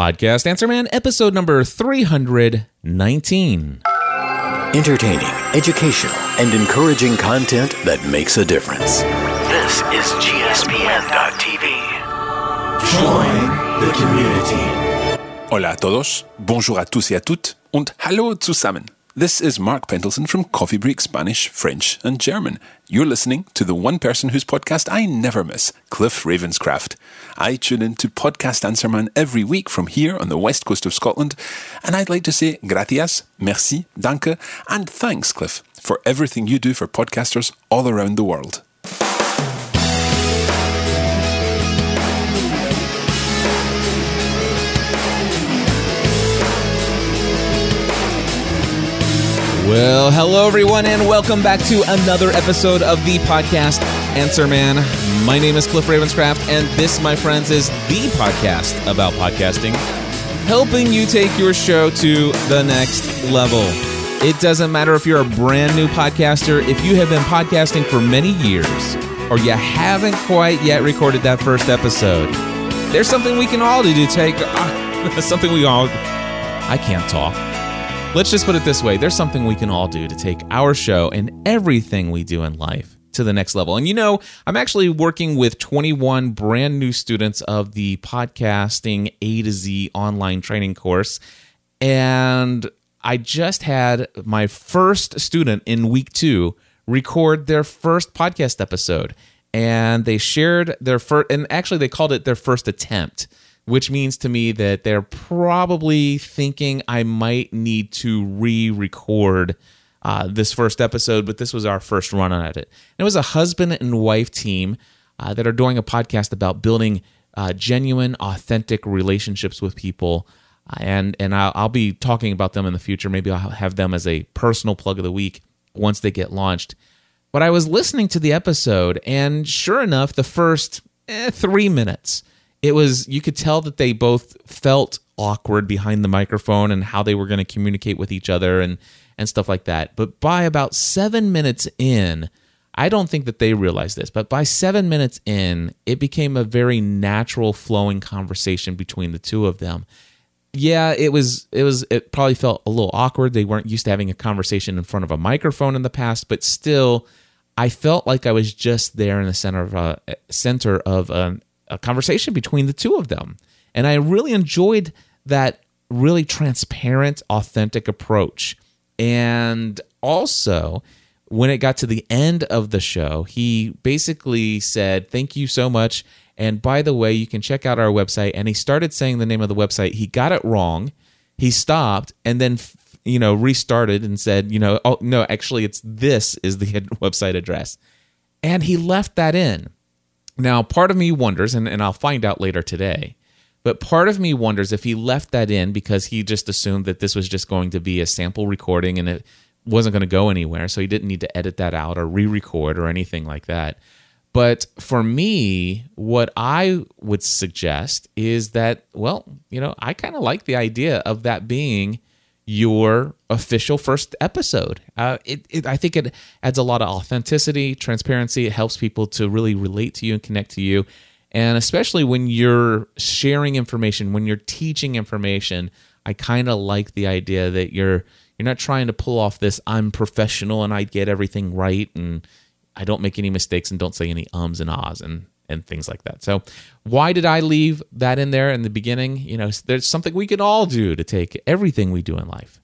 Podcast Answer Man, episode number 319. Entertaining, educational, and encouraging content that makes a difference. This is GSPN.TV. Join the community. Hola a todos, bonjour à tous et à toutes, und hallo zusammen. This is Mark Pentleton from Coffee Break Spanish, French, and German. You're listening to the one person whose podcast I never miss, Cliff Ravenscraft. I tune in to Podcast Answer Man every week from here on the west coast of Scotland, and I'd like to say gracias, merci, danke, and thanks, Cliff, for everything you do for podcasters all around the world. Well, hello everyone, and welcome back to another episode of the podcast Answer Man. My name is Cliff Ravenscraft, and this, my friends, is the podcast about podcasting, helping you take your show to the next level. It doesn't matter if you're a brand new podcaster, if you have been podcasting for many years, or you haven't quite yet recorded that first episode. There's something we can all do to take uh, something we all. I can't talk. Let's just put it this way there's something we can all do to take our show and everything we do in life to the next level. And you know, I'm actually working with 21 brand new students of the podcasting A to Z online training course. And I just had my first student in week two record their first podcast episode. And they shared their first, and actually, they called it their first attempt which means to me that they're probably thinking I might need to re record uh, this first episode, but this was our first run at it. And it was a husband and wife team uh, that are doing a podcast about building uh, genuine, authentic relationships with people. Uh, and and I'll, I'll be talking about them in the future. Maybe I'll have them as a personal plug of the week once they get launched. But I was listening to the episode, and sure enough, the first eh, three minutes, it was you could tell that they both felt awkward behind the microphone and how they were going to communicate with each other and and stuff like that. But by about 7 minutes in, I don't think that they realized this, but by 7 minutes in, it became a very natural flowing conversation between the two of them. Yeah, it was it was it probably felt a little awkward. They weren't used to having a conversation in front of a microphone in the past, but still I felt like I was just there in the center of a eh, center of an a conversation between the two of them. And I really enjoyed that really transparent, authentic approach. And also, when it got to the end of the show, he basically said, Thank you so much. And by the way, you can check out our website. And he started saying the name of the website. He got it wrong. He stopped and then, you know, restarted and said, you know, oh, no, actually, it's this is the website address. And he left that in. Now, part of me wonders, and, and I'll find out later today, but part of me wonders if he left that in because he just assumed that this was just going to be a sample recording and it wasn't going to go anywhere. So he didn't need to edit that out or re record or anything like that. But for me, what I would suggest is that, well, you know, I kind of like the idea of that being your official first episode. Uh, it, it, I think it adds a lot of authenticity, transparency. It helps people to really relate to you and connect to you. And especially when you're sharing information, when you're teaching information, I kind of like the idea that you're you're not trying to pull off this I'm professional and I get everything right and I don't make any mistakes and don't say any ums and ahs and and things like that. So, why did I leave that in there in the beginning? You know, there's something we can all do to take everything we do in life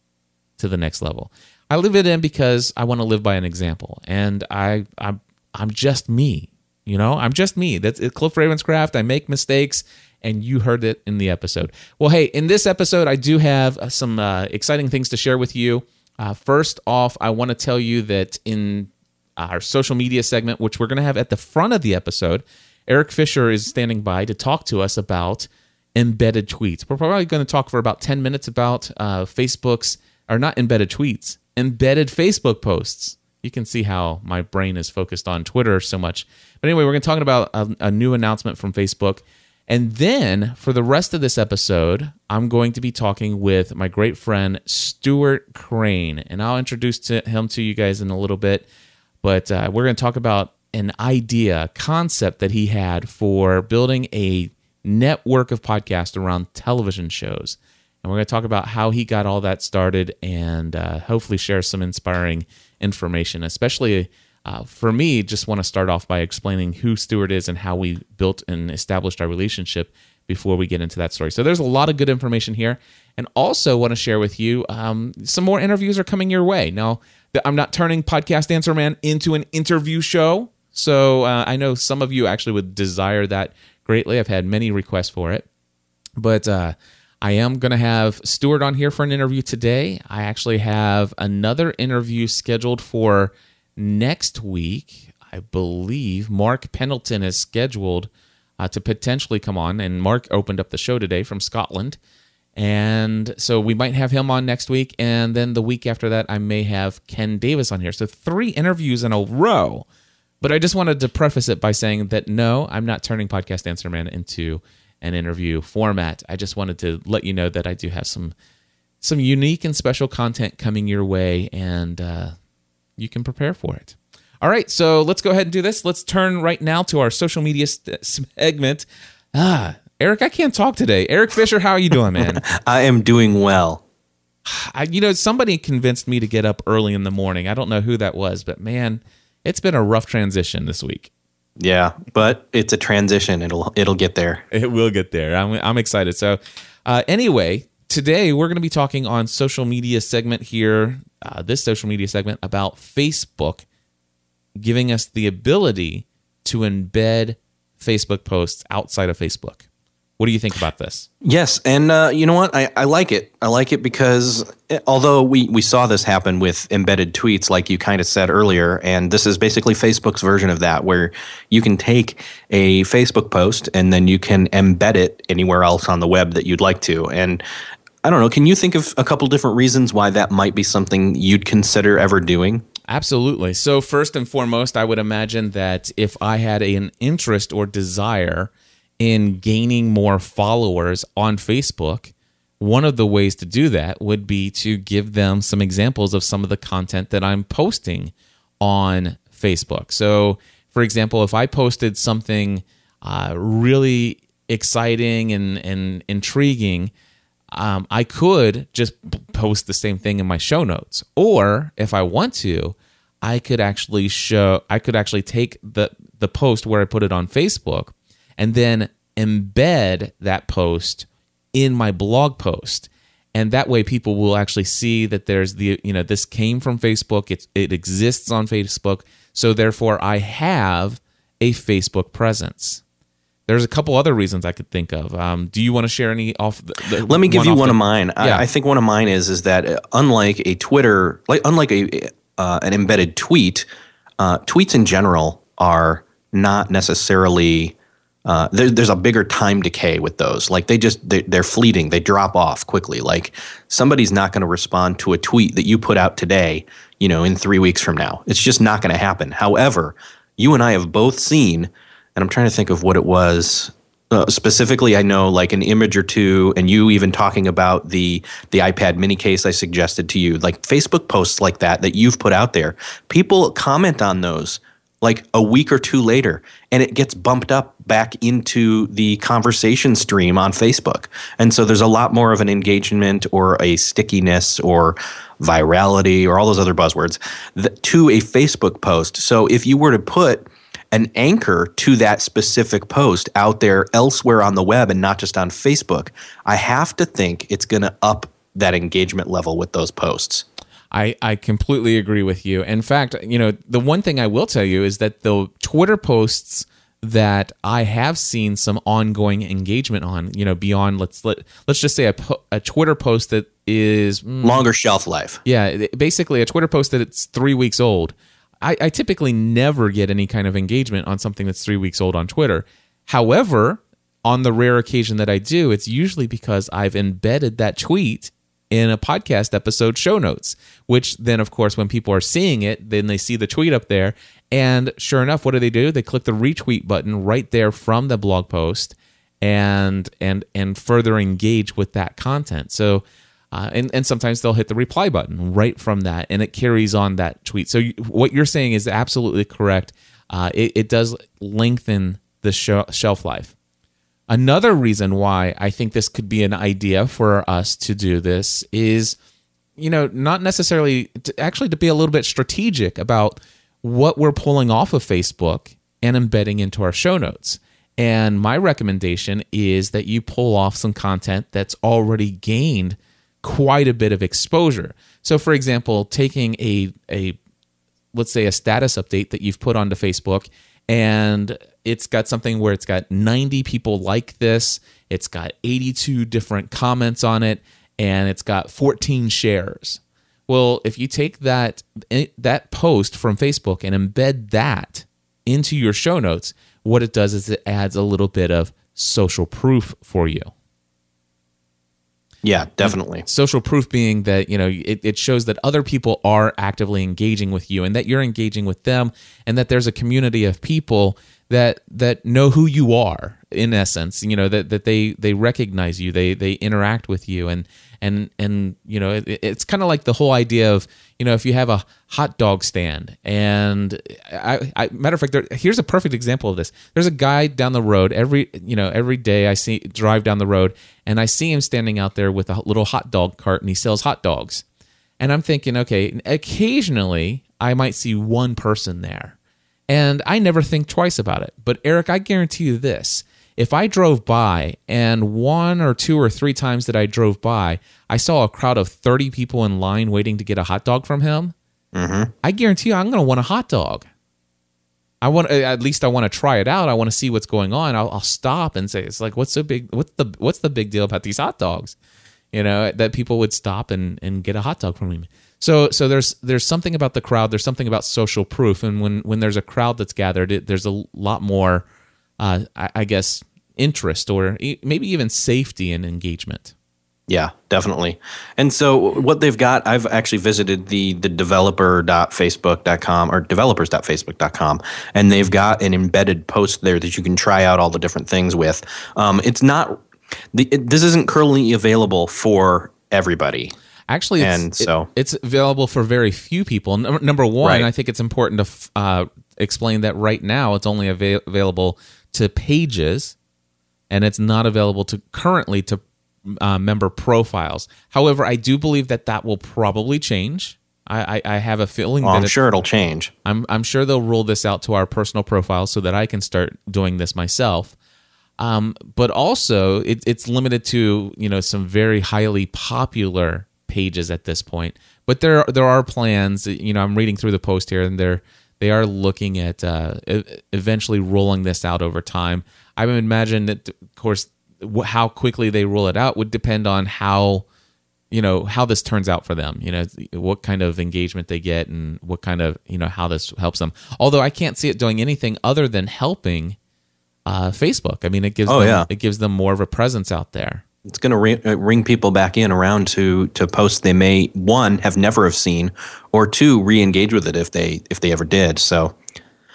to the next level. I leave it in because I want to live by an example, and I I'm I'm just me. You know, I'm just me. That's it, Cliff Ravenscraft. I make mistakes, and you heard it in the episode. Well, hey, in this episode, I do have uh, some uh, exciting things to share with you. Uh, first off, I want to tell you that in our social media segment, which we're going to have at the front of the episode, Eric Fisher is standing by to talk to us about embedded tweets. We're probably going to talk for about 10 minutes about uh, Facebook's, or not embedded tweets, embedded Facebook posts. You can see how my brain is focused on Twitter so much. But anyway, we're going to talk about a, a new announcement from Facebook. And then for the rest of this episode, I'm going to be talking with my great friend Stuart Crane. And I'll introduce to him to you guys in a little bit. But uh, we're going to talk about an idea, concept that he had for building a network of podcasts around television shows. And we're going to talk about how he got all that started and uh, hopefully share some inspiring information, especially uh, for me. Just want to start off by explaining who Stuart is and how we built and established our relationship before we get into that story. So there's a lot of good information here. And also want to share with you um, some more interviews are coming your way. Now, I'm not turning Podcast Answer Man into an interview show. So uh, I know some of you actually would desire that greatly. I've had many requests for it. But uh, I am going to have Stuart on here for an interview today. I actually have another interview scheduled for next week. I believe Mark Pentleton is scheduled uh, to potentially come on, and Mark opened up the show today from Scotland. And so we might have him on next week. And then the week after that, I may have Ken Davis on here. So three interviews in a row. But I just wanted to preface it by saying that no, I'm not turning Podcast Answer Man into an interview format. I just wanted to let you know that I do have some some unique and special content coming your way, and uh, you can prepare for it. All right, so let's go ahead and do this. Let's turn right now to our social media st- segment. Ah, Eric, I can't talk today. Eric Fisher, how are you doing, man? I am doing well. I, you know, somebody convinced me to get up early in the morning. I don't know who that was, but man, it's been a rough transition this week. Yeah, but it's a transition. It'll it'll get there. It will get there. I'm I'm excited. So, uh, anyway, today we're going to be talking on social media segment here. Uh, this social media segment about Facebook giving us the ability to embed Facebook posts outside of Facebook. What do you think about this? Yes, and uh, you know what? I, I like it. I like it because eh, although we, we saw this happen with embedded tweets, like you kind of said earlier, and this is basically Facebook's version of that, where you can take a Facebook post and then you can embed it anywhere else on the web that you'd like to. And I don't know, can you think of a couple different reasons why that might be something you'd consider ever doing? Absolutely. So, first and foremost, I would imagine that if I had an interest or desire in gaining more followers on Facebook, one of the ways to do that would be to give them some examples of some of the content that I'm posting on Facebook. So, for example, if I posted something uh, really exciting and, and intriguing, um, I could just post the same thing in my show notes. Or if I want to, I could actually show, I could actually take the, the post where I put it on Facebook and then embed that post in my blog post. And that way people will actually see that there's the you know this came from facebook. It's, it exists on facebook. So therefore i have a facebook presence. There's a couple other reasons i could think of. Um, do you want to share any off the, the let me give you one the, of mine. Yeah. I, I, think one of mine is is that uh, unlike a twitter like unlike a uh, an embedded tweet uh, tweets in general are not necessarily uh, there, there's a bigger time decay with those. Like they just they, they're fleeting. They drop off quickly. Like somebody's not going to respond to a tweet that you put out today. You know, in three weeks from now, it's just not going to happen. However, you and I have both seen, and I'm trying to think of what it was uh, specifically. I know like an image or two, and you even talking about the the iPad mini case I suggested to you, like Facebook posts like that that you've put out there. People comment on those like a week or two later and it gets bumped up back into the conversation stream on Facebook. And so there's a lot more of an engagement or a stickiness or virality or all those other buzzwords to a Facebook post. So if you were to put an anchor to that specific post out there elsewhere on the web and not just on Facebook, I have to think it's going to up that engagement level with those posts. I, I completely agree with you. In fact, you know, the one thing I will tell you is that the Twitter posts that I have seen some ongoing engagement on, you know, beyond let's let let's just say a, a Twitter post that is mm, longer shelf life. Yeah, basically a Twitter post that it's three weeks old. I, I typically never get any kind of engagement on something that's three weeks old on Twitter. However, on the rare occasion that I do, it's usually because I've embedded that tweet in a podcast episode show notes, which then, of course, when people are seeing it, then they see the tweet up there. And sure enough, what do they do? They click the retweet button right there from the blog post and and and further engage with that content. So uh, and and sometimes they'll hit the reply button right from that, and it carries on that tweet. So what you're saying is absolutely correct. Uh, it, it does lengthen the sh- shelf life. Another reason why I think this could be an idea for us to do this is, you know, not necessarily to, actually to be a little bit strategic about what we're pulling off of Facebook and embedding into our show notes. And my recommendation is that you pull off some content that's already gained quite a bit of exposure. So, for example, taking a, a let's say a status update that you've put onto Facebook and it's got something where it's got 90 people like this, it's got 82 different comments on it, and it's got 14 shares. Well, if you take that eh, that post from Facebook and embed that into your show notes, what it does is it adds a little bit of social proof for you. Yeah, definitely. Social proof being that, you know, it, it shows that other people are actively engaging with you and that you're engaging with them and that there's a community of people that that know who you are in essence you know that that they they recognize you they they interact with you and and and you know it, it's kind of like the whole idea of you know if you have a hot dog stand and I, I matter of fact there, here's a perfect example of this there's a guy down the road every you know every day I see drive down the road and I see him standing out there with a little hot dog cart and he sells hot dogs and I'm thinking okay occasionally I might see one person there and I never think twice about it. But Eric, I guarantee you this. If I drove by and one or two or three times that I drove by, I saw a crowd of 30 people in line waiting to get a hot dog from him, mm-hmm. I guarantee you I'm going to want a hot dog. I want at least I want to try it out. I want to see what's going on. I'll, I'll, stop and say, "It's like what's the big what's the what's the big deal about these hot dogs?" You know that people would stop and and get a hot dog from me. So so there's there's something about the crowd. There's something about social proof, and when when there's a crowd that's gathered, it, there's a lot more, uh, I, I guess, interest or maybe even safety and engagement. Yeah, definitely. And so what they've got, I've actually visited the the developer.facebook.com or developers.facebook.com, and they've got an embedded post there that you can try out all the different things with. Um, it's not the, it, this isn't currently available for everybody. Actually, it's, and so it, it's available for very few people. Number, number one, right. I think it's important to uh, explain that right now it's only av- available to pages, and it's not available to currently to uh, member profiles. However, I do believe that that will probably change. I, I, I have a feeling well, that I'm it, sure it'll change. I'm I'm sure they'll roll this out to our personal profiles so that I can start doing this myself. Um, but also, it, it's limited to you know some very highly popular pages at this point. But there there are plans. You know, I'm reading through the post here, and they're they are looking at uh, eventually rolling this out over time. I would imagine that, of course, how quickly they roll it out would depend on how you know how this turns out for them you know what kind of engagement they get and what kind of you know how this helps them although i can't see it doing anything other than helping uh, facebook i mean it gives oh, them yeah. it gives them more of a presence out there it's going to ring, uh, ring people back in around to to posts they may one have never have seen or two re-engage with it if they if they ever did. So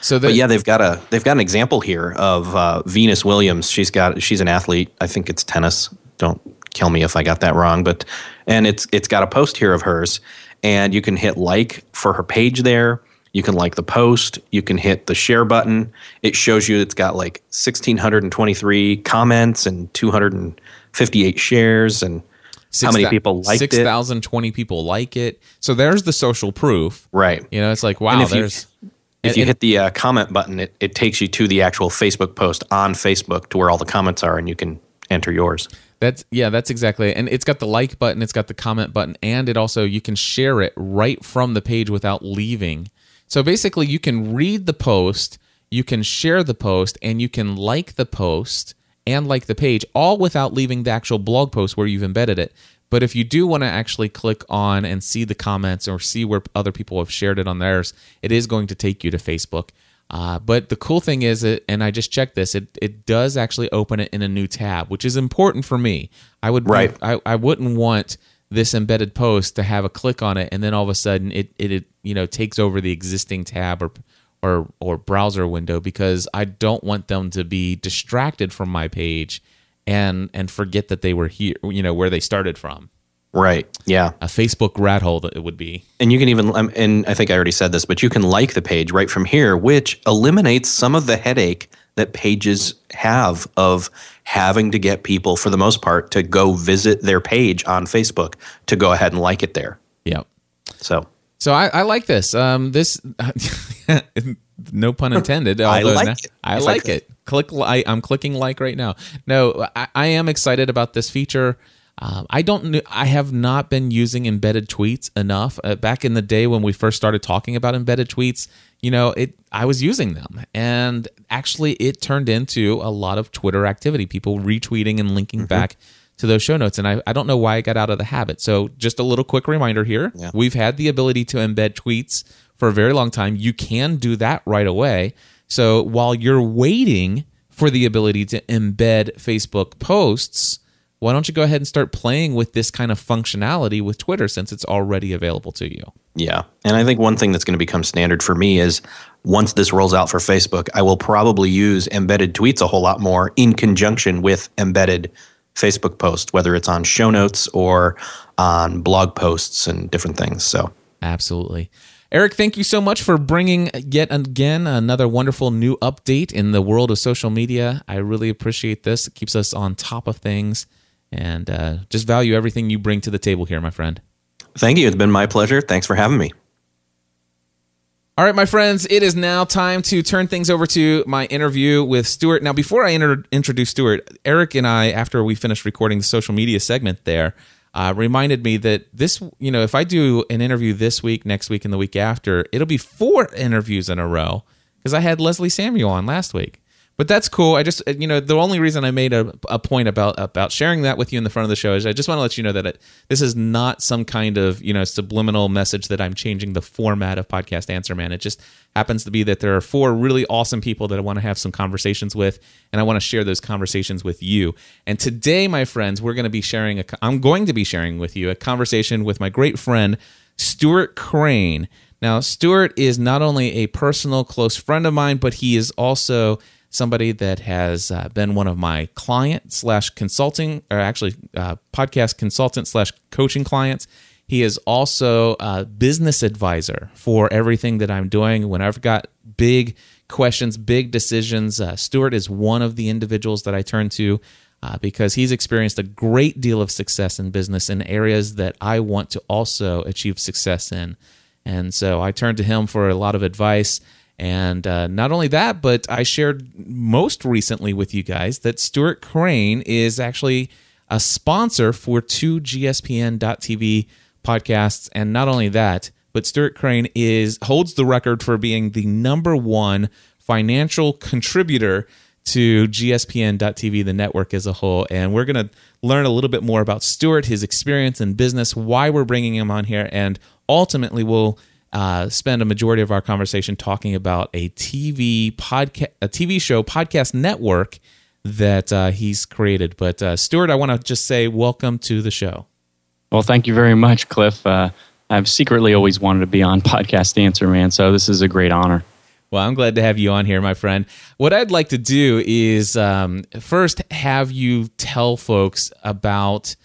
so but yeah they've got a they've got an example here of uh, venus williams. She's got she's an athlete. I think it's tennis. Don't kill me if i got that wrong but and it's it's got a post here of hers and you can hit like for her page there. You can like the post. You can hit the share button. It shows you it's got like 1623 comments and 200 and 58 shares and Six, how many people liked 6, it. 6,020 people like it. So there's the social proof. Right. You know, it's like, wow, if there's. You, if and, you hit the uh, comment button, it, it takes you to the actual Facebook post on Facebook to where all the comments are and you can enter yours. That's yeah, that's exactly. And it's got the like button, it's got the comment button, and it also you can share it right from the page without leaving. So basically, you can read the post, you can share the post, and you can like the post and like the page, all without leaving the actual blog post where you've embedded it. But if you do want to actually click on and see the comments or see where other people have shared it on theirs, it is going to take you to Facebook. Uh, but the cool thing is, it, and I just checked this, it, it does actually open it in a new tab, which is important for me. I would right. I, I wouldn't want this embedded post to have a click on it and then all of a sudden it, it, it you know takes over the existing tab or or or browser window because I don't want them to be distracted from my page and and forget that they were here, you know, where they started from. Right. Yeah. A Facebook rat hole that it would be. And you can even, um, and I think I already said this, but you can like the page right from here, which eliminates some of the headache that pages have of having to get people, for the most part, to go visit their page on Facebook to go ahead and like it there. Yep. So, so I, I like this. Um, this, no pun intended. I like it. I like it. Click. I, I'm clicking like right now. No, I, I am excited about this feature. Um, I don't. I have not been using embedded tweets enough. Uh, back in the day when we first started talking about embedded tweets, you know, it. I was using them, and actually, it turned into a lot of Twitter activity. People retweeting and linking mm-hmm. back to those show notes, and I, I don't know why I got out of the habit. So, just a little quick reminder here: yeah. we've had the ability to embed tweets for a very long time. You can do that right away. So, while you're waiting for the ability to embed Facebook posts why don't you go ahead and start playing with this kind of functionality with Twitter since it's already available to you? Yeah. And I think one thing that's going to become standard for me is once this rolls out for Facebook, I will probably use embedded tweets a whole lot more in conjunction with embedded Facebook posts, whether it's on show notes or on blog posts and different things. So, absolutely. Eric, thank you so much for bringing yet again another wonderful new update in the world of social media. I really appreciate this. It keeps us on top of things and uh, just value everything you bring to the table here, my friend. Thank you. It's been my pleasure. Thanks for having me. All right, my friends, it is now time to turn things over to my interview with Stuart. Now, before I inter- introduce Stuart, Eric and I, after we finished recording the social media segment there, uh, reminded me that this, you know, if I do an interview this week, next week, and the week after, it'll be four interviews in a row because I had Leslie Samuel on last week but that's cool. I just uh, you know the only reason I made a, a point about about sharing that with you in the front of the show is I just want to let you know that it, this is not some kind of you know subliminal message that I'm changing the format of podcast Answer Man. It just happens to be that there are four really awesome people that I want to have some conversations with, and I want to share those conversations with you. And today, my friends, we're going to be sharing a I'm going to be sharing with you a conversation with my great friend Stuart Crane. Now, Stuart is not only a personal close friend of mine, but he is also somebody that has uh, been one of my client slash consulting, or actually uh, podcast consultant slash coaching clients. He is also a business advisor for everything that I'm doing. When I've got big questions, big decisions, uh, Stuart is one of the individuals that I turn to uh, because he's experienced a great deal of success in business in areas that I want to also achieve success in. And so I turn to him for a lot of advice. And uh, not only that, but I shared most recently with you guys that Stuart Crane is actually a sponsor for two GSPN.TV podcasts. And not only that, but Stuart Crane is holds the record for being the number one financial contributor to GSPN.TV, the network as a whole. And we're going to learn a little bit more about Stuart, his experience in business, why we're bringing him on here, and ultimately we'll uh, spend a majority of our conversation talking about a TV podcast, a TV show podcast network that uh, he's created. But uh, Stuart, I want to just say welcome to the show. Well, thank you very much, Cliff. Uh, I've secretly always wanted to be on Podcast Answer Man, so this is a great honor. Well, I'm glad to have you on here, my friend. What I'd like to do is um, first have you tell folks about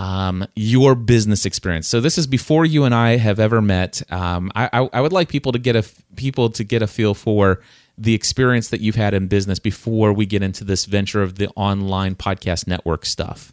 um, your business experience. So this is before you and I have ever met. Um, I, I, I, would like people to get a people to get a feel for the experience that you've had in business before we get into this venture of the online podcast network stuff.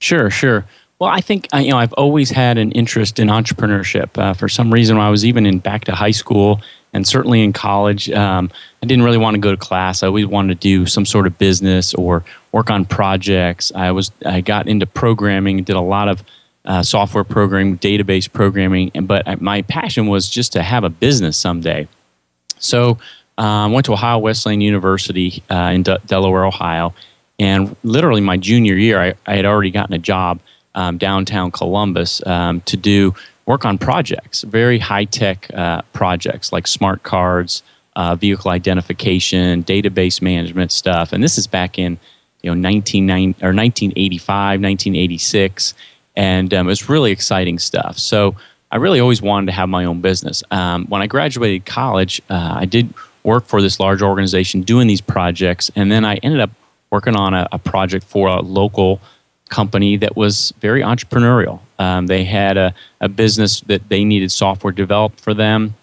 Sure, sure. Well, I think you know I've always had an interest in entrepreneurship. Uh, for some reason, when I was even in back to high school and certainly in college, um, I didn't really want to go to class. I always wanted to do some sort of business or work on projects. I was I got into programming, did a lot of uh, software programming, database programming, but my passion was just to have a business someday. So I um, went to Ohio Wesleyan University uh, in De- Delaware, Ohio, and literally my junior year, I, I had already gotten a job um, downtown Columbus um, to do work on projects, very high tech uh, projects like smart cards, uh, vehicle identification, database management stuff. And this is back in you know 1990 or 1985, 1986, and um, it's really exciting stuff. So I really always wanted to have my own business. Um, when I graduated college, uh, I did work for this large organization doing these projects, and then I ended up working on a, a project for a local company that was very entrepreneurial. Um, they had a, a business that they needed software developed for them.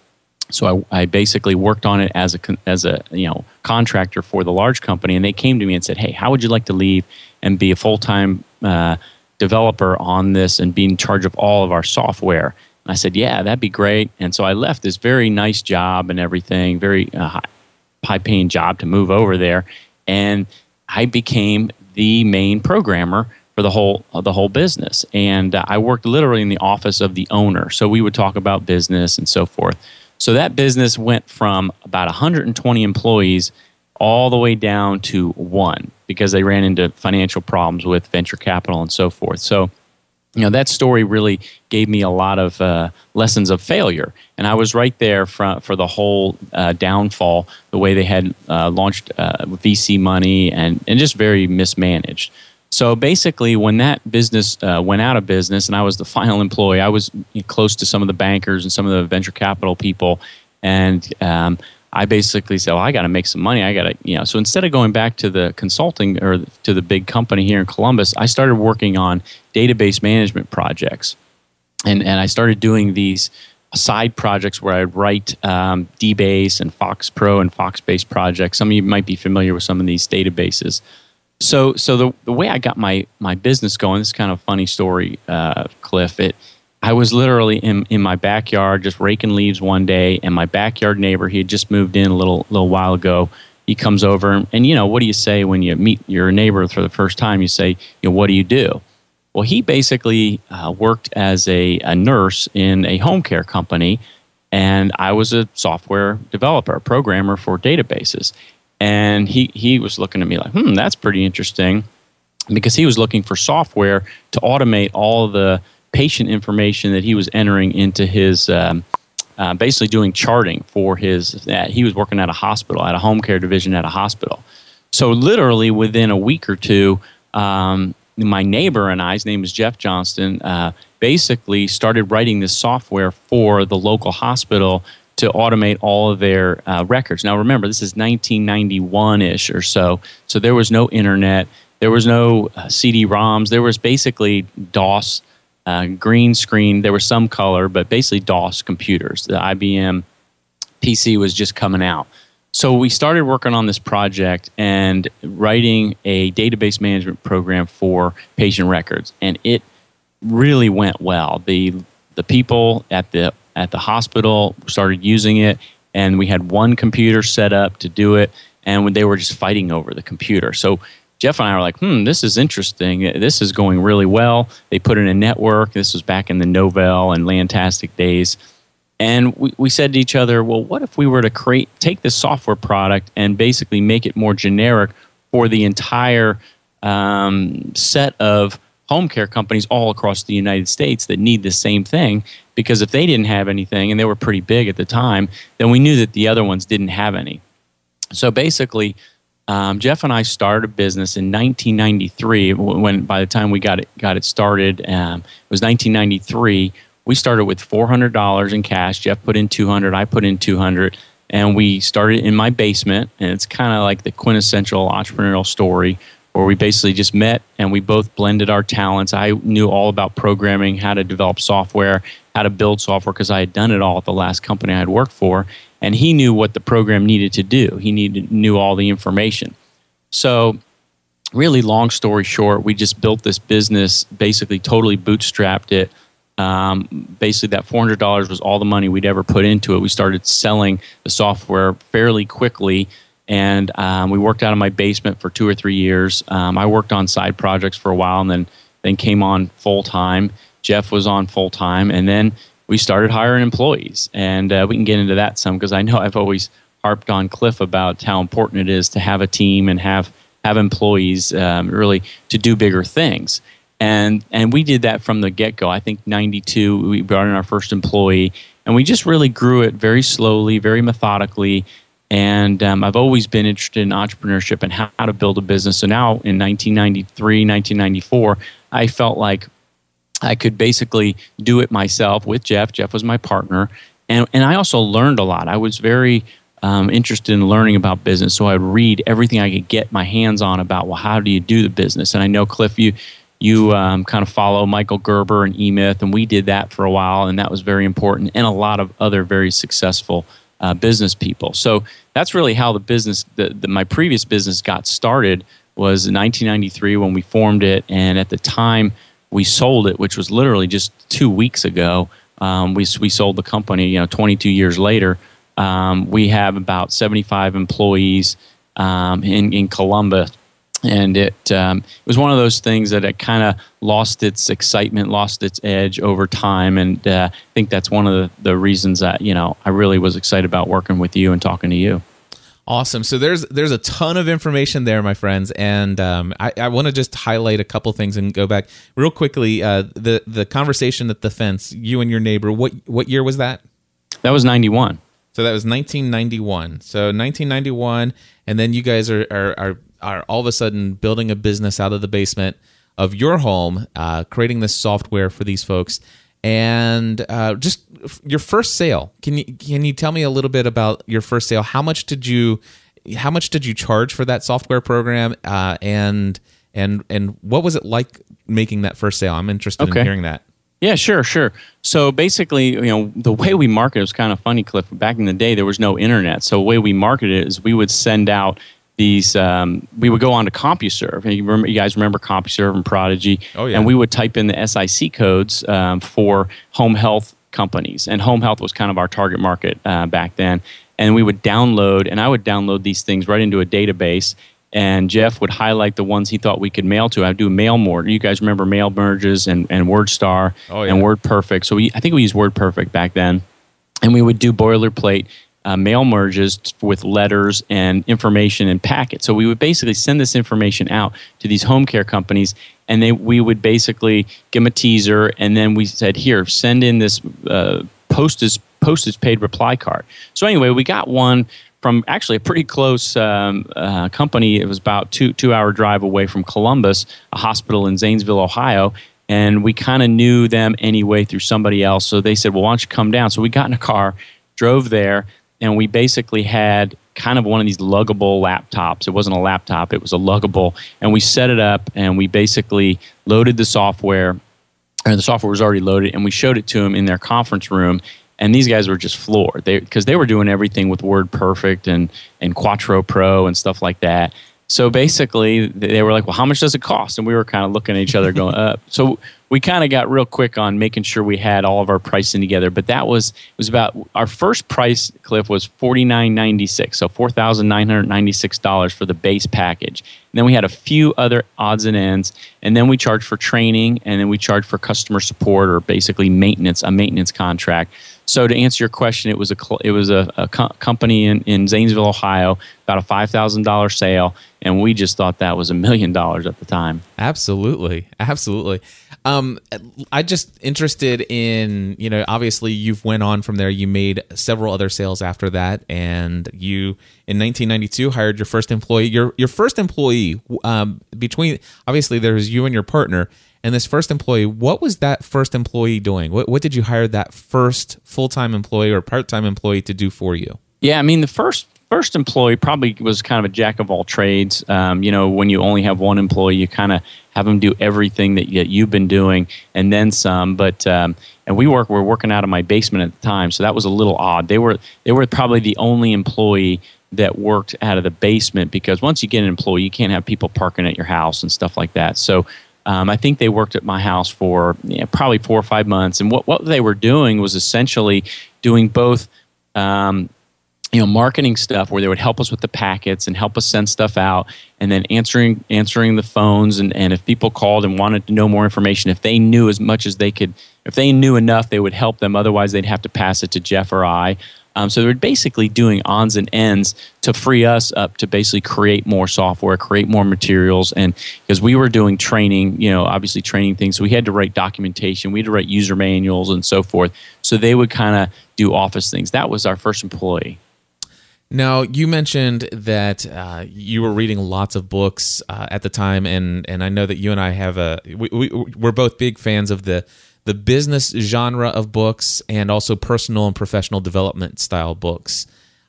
so I, I, basically worked on it as a as a you know contractor for the large company, and they came to me and said, "Hey, how would you like to leave and be a full time uh, developer on this and be in charge of all of our software?" And I said, "Yeah, that'd be great." And so I left this very nice job and everything, very uh, high, high paying job to move over there, and I became the main programmer for the whole uh, the whole business. And uh, I worked literally in the office of the owner, so we would talk about business and so forth. So that business went from about 120 employees all the way down to one because they ran into financial problems with venture capital and so forth. So, you know, that story really gave me a lot of uh, lessons of failure. And I was right there for, for the whole uh, downfall, the way they had uh, launched uh, VC money and, and just very mismanaged. So basically, when that business uh, went out of business and I was the final employee, I was close to some of the bankers and some of the venture capital people. And um, I basically said, well, I got to make some money. I got to, you know. So instead of going back to the consulting or to the big company here in Columbus, I started working on database management projects. And, and I started doing these side projects where I'd write um, DBase and Fox Pro and Foxbase projects. Some of you might be familiar with some of these databases. So, so the, the way I got my, my business going, this is kind of a funny story, uh, Cliff. It, I was literally in, in my backyard just raking leaves one day, and my backyard neighbor, he had just moved in a little, little while ago. He comes over, and you know, what do you say when you meet your neighbor for the first time? You say, you know, what do you do? Well, he basically uh, worked as a, a nurse in a home care company, and I was a software developer, a programmer for databases. And he, he was looking at me like, hmm, that's pretty interesting. Because he was looking for software to automate all the patient information that he was entering into his um, uh, basically doing charting for his uh, he was working at a hospital at a home care division at a hospital. So literally within a week or two um, my neighbor and i his name is jeff johnston uh, basically started writing this software for the local hospital to automate all of their uh, records. Now, remember, this is 1991 ish or so, so there was no internet, there was no uh, CD ROMs, there was basically DOS, uh, green screen, there was some color, but basically DOS computers. The IBM PC was just coming out. So we started working on this project and writing a database management program for patient records, and it really went well. The the people at the at the hospital, started using it, and we had one computer set up to do it, and they were just fighting over the computer. So Jeff and I were like, hmm, this is interesting. This is going really well. They put in a network. This was back in the Novell and Lantastic days. And we, we said to each other, well, what if we were to create, take this software product and basically make it more generic for the entire um, set of home care companies all across the United States that need the same thing because if they didn't have anything and they were pretty big at the time, then we knew that the other ones didn't have any. So basically, um, Jeff and I started a business in 1993. When by the time we got it got it started, um, it was 1993. We started with $400 in cash. Jeff put in 200. I put in 200, and we started in my basement. And it's kind of like the quintessential entrepreneurial story where we basically just met and we both blended our talents. I knew all about programming, how to develop software, how to build software because I had done it all at the last company I had worked for, and he knew what the program needed to do. He needed knew all the information. So, really, long story short, we just built this business, basically totally bootstrapped it. Um, basically, that four hundred dollars was all the money we'd ever put into it. We started selling the software fairly quickly and um, we worked out of my basement for two or three years. Um, I worked on side projects for a while, and then then came on full time. Jeff was on full time, and then we started hiring employees. And uh, we can get into that some because I know I've always harped on Cliff about how important it is to have a team and have have employees um, really to do bigger things. And and we did that from the get go. I think '92 we brought in our first employee, and we just really grew it very slowly, very methodically and um, I've always been interested in entrepreneurship and how, to build a business. So now in 1993, 1994, I felt like I could basically do it myself with Jeff. Jeff was my partner. And, and I also learned a lot. I was very um, interested in learning about business. So I'd read everything I could get my hands on about, well, how do you do the business? And I know, Cliff, you, you um, kind of follow Michael Gerber and E Myth, and we did that for a while, and that was very important, and a lot of other very successful uh, business people. So that's really how the business, the, the, my previous business got started was in 1993 when we formed it. And at the time we sold it, which was literally just two weeks ago, um, we, we sold the company, you know, 22 years later. Um, we have about 75 employees um, in, in Columbus and it um, it was one of those things that it kind of lost its excitement, lost its edge over time, and uh, I think that's one of the, the reasons that you know I really was excited about working with you and talking to you. Awesome. So there's there's a ton of information there, my friends, and um, I, I want to just highlight a couple things and go back real quickly. Uh, the the conversation at the fence, you and your neighbor. What what year was that? That was ninety one. So that was 1991. So 1991, and then you guys are, are, are are all of a sudden building a business out of the basement of your home, uh, creating this software for these folks, and uh, just your first sale. Can you can you tell me a little bit about your first sale? How much did you how much did you charge for that software program, uh, and and and what was it like making that first sale? I'm interested okay. in hearing that. Yeah, sure, sure. So basically, you know, the way we market it was kind of funny, Cliff. Back in the day, there was no internet. So the way we marketed it is we would send out these um, we would go on to CompuServe. And you, remember, you guys remember CompuServe and Prodigy? Oh, yeah. And we would type in the SIC codes um, for home health companies. And home health was kind of our target market uh, back then. And we would download, and I would download these things right into a database. And Jeff would highlight the ones he thought we could mail to. I'd do mail more. You guys remember mail merges and, and WordStar oh, yeah. and WordPerfect. So we, I think we used WordPerfect back then. And we would do boilerplate uh, mail merges with letters and information and packets. So we would basically send this information out to these home care companies, and they we would basically give them a teaser, and then we said, "Here, send in this uh, postage postage paid reply card." So anyway, we got one from actually a pretty close um, uh, company. It was about two two hour drive away from Columbus, a hospital in Zanesville, Ohio. And we kind of knew them anyway through somebody else. So they said, Well, why don't you come down? So we got in a car, drove there and we basically had kind of one of these luggable laptops. It wasn't a laptop, it was a luggable. And we set it up and we basically loaded the software, or the software was already loaded, and we showed it to them in their conference room. And these guys were just floored because they, they were doing everything with WordPerfect and, and Quattro Pro and stuff like that. So basically, they were like, "Well, how much does it cost?" And we were kind of looking at each other, going, "Up." Uh, so we kind of got real quick on making sure we had all of our pricing together. But that was it was about our first price, Cliff, was forty nine ninety six, so four thousand nine hundred ninety six dollars for the base package. And then we had a few other odds and ends, and then we charged for training, and then we charged for customer support or basically maintenance, a maintenance contract. So to answer your question, it was a it was a, a co- company in, in Zanesville, Ohio, about a five thousand dollar sale, and we just thought that was a million dollars at the time. Absolutely, absolutely. Um, I just interested in you know obviously you've went on from there. You made several other sales after that, and you in 1992 hired your first employee. Your your first employee um, between obviously there was you and your partner. And this first employee, what was that first employee doing? What, what did you hire that first full time employee or part time employee to do for you? Yeah, I mean, the first first employee probably was kind of a jack of all trades. Um, you know, when you only have one employee, you kind of have them do everything that, you've been doing and then some. But um, and we work we're working out of my basement at the time, so that was a little odd. They were they were probably the only employee that worked out of the basement because once you get an employee, you can't have people parking at your house and stuff like that. So. Um, I think they worked at my house for yeah, probably four or five months, and what, what they were doing was essentially doing both um, you know marketing stuff where they would help us with the packets and help us send stuff out and then answering answering the phones. And, and if people called and wanted to know more information if they knew as much as they could if they knew enough they would help them. Otherwise they'd have to pass it to jeff or i um, so they're basically doing ons and ends to free us up to basically create more software create more materials. And because we were doing training you know obviously training things so we had to write documentation we had to write user manuals and so forth. So they would kind of do office things. That was our first employee. Now, you mentioned that uh, you were reading lots of books uh, at the time, and, and I know that you and I have a we, we we're both big fans of the the business genre of books and also personal and professional development style books.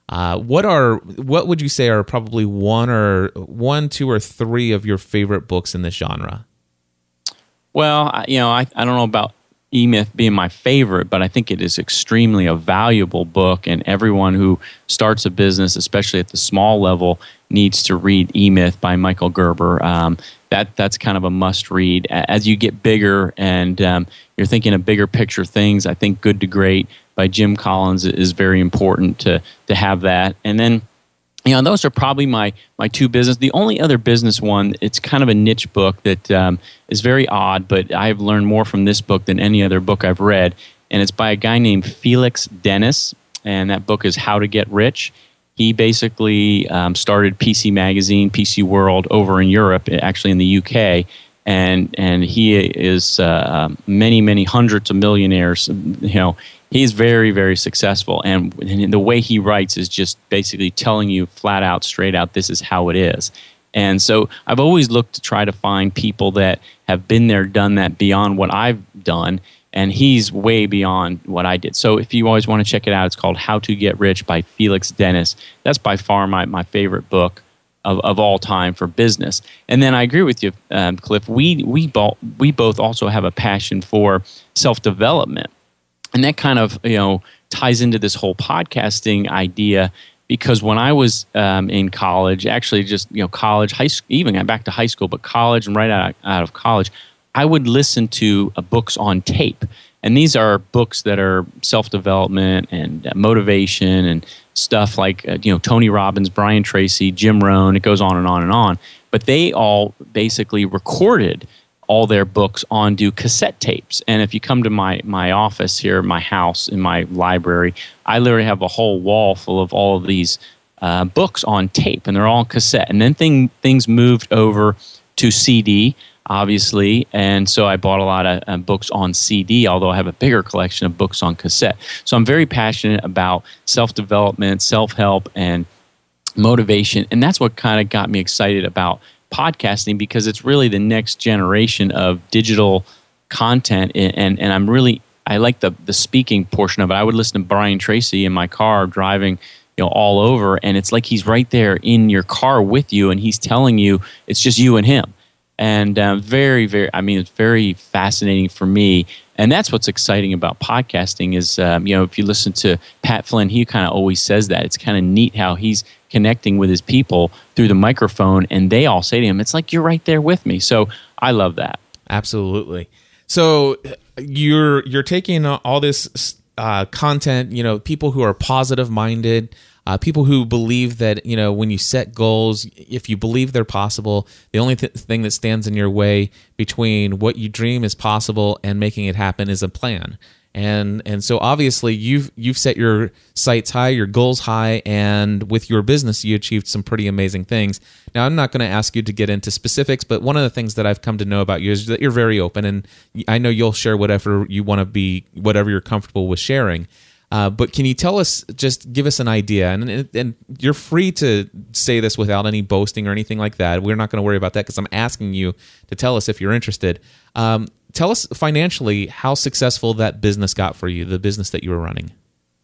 Uh, what are what would you say are probably one or one, two, or three of your favorite books in this genre? Well, you know, I, I don't know about E Myth being my favorite, but I think it is extremely a valuable book, and everyone who starts a business, especially at the small level, needs to read E Myth by Michael Gerber. Um, that that's kind of a must read. As you get bigger and um, you're thinking of bigger picture things, I think Good to Great by Jim Collins is very important to to have that. And then you know those are probably my my two business the only other business one it's kind of a niche book that um, is very odd but i've learned more from this book than any other book i've read and it's by a guy named felix dennis and that book is how to get rich he basically um, started pc magazine pc world over in europe actually in the uk and and he is uh, many many hundreds of millionaires. You know he's very very successful. And, and the way he writes is just basically telling you flat out straight out this is how it is. And so i've always looked to try to find people that have been there done that beyond what i've done and he's way beyond what i did. So if you always want to check it out it's called how to get rich by felix dennis. That's by far my, my favorite book of, of all time for business. And then i agree with you um, cliff we, we, bo- we both also have a passion for self-development. And that kind of you know ties into this whole podcasting idea because when I was um, in college, actually just you know college, high school, even back to high school, but college and right out, out of college, I would listen to uh, books on tape, and these are books that are self development and uh, motivation and stuff like uh, you know Tony Robbins, Brian Tracy, Jim Rohn. It goes on and on and on. But they all basically recorded all their books onto cassette tapes. And if you come to my, my office here, my house, in my library, I literally have a whole wall full of all of these uh, books on tape, and they're all cassette. And then thing, things moved over to CD, obviously, and so I bought a lot of uh, books on CD, although I have a bigger collection of books on cassette. So I'm very passionate about self development, self help, and motivation. And that's what kind of got me excited about podcasting because it's really the next generation of digital content and and I'm really I like the the speaking portion of it. I would listen to Brian Tracy in my car driving you know all over and it's like he's right there in your car with you and he's telling you it's just you and him and uh, very very i mean it's very fascinating for me. And that's what's exciting about podcasting is um, you know if you listen to pat flynn he kind of always says that. It's kind of neat how he's connecting with his people through the microphone and they all say to him it's like you're right there with me. So i love that. Absolutely. So you're you're taking all this uh, content you know people who are positive minded uh, people who believe that you know when you set goals if you believe they're possible the only th- thing that stands in your way between what you dream is possible and making it happen is a plan. And and so obviously you've you've set your sights high your goals high and with your business you achieved some pretty amazing things. Now i'm not going to ask you to get into specifics but one of the things that i've come to know about you is that you're very open and i know you'll share whatever you want to be whatever you're comfortable with sharing uh, but can you tell us, just give us an idea, and, and you're free to say this without any boasting or anything like that. We're not going to worry about that because I'm asking you to tell us if you're interested. Um, tell us financially how successful that business got for you, the business that you were running.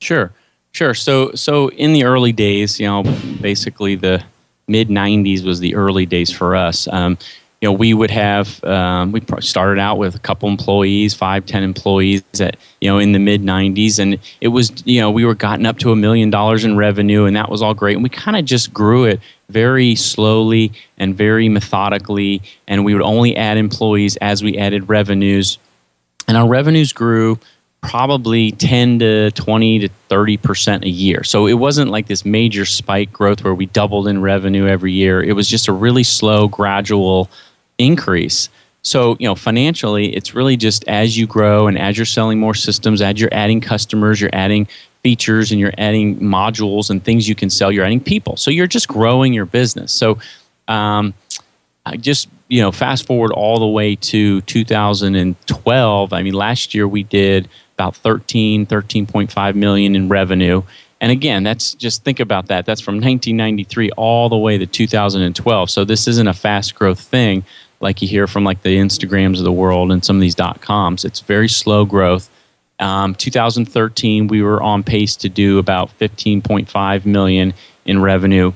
Sure, sure. So, so in the early days, you know, basically the mid '90s was the early days for us. Um, you know, we would have um, we started out with a couple employees, five, ten employees at you know in the mid '90s, and it was you know we were gotten up to a million dollars in revenue, and that was all great. And we kind of just grew it very slowly and very methodically, and we would only add employees as we added revenues, and our revenues grew probably 10 to 20 to 30 percent a year. So it wasn't like this major spike growth where we doubled in revenue every year. It was just a really slow, gradual increase. So, you know, financially, it's really just as you grow and as you're selling more systems, as you're adding customers, you're adding features and you're adding modules and things you can sell, you're adding people. So you're just growing your business. So, um, I just, you know, fast forward all the way to 2012. I mean, last year we did about 13, 13.5 million in revenue. And again, that's just think about that. That's from 1993 all the way to 2012. So this isn't a fast growth thing like you hear from like the Instagrams of the world and some of these dot coms. It's very slow growth. Um, 2013, we were on pace to do about 15.5 million in revenue.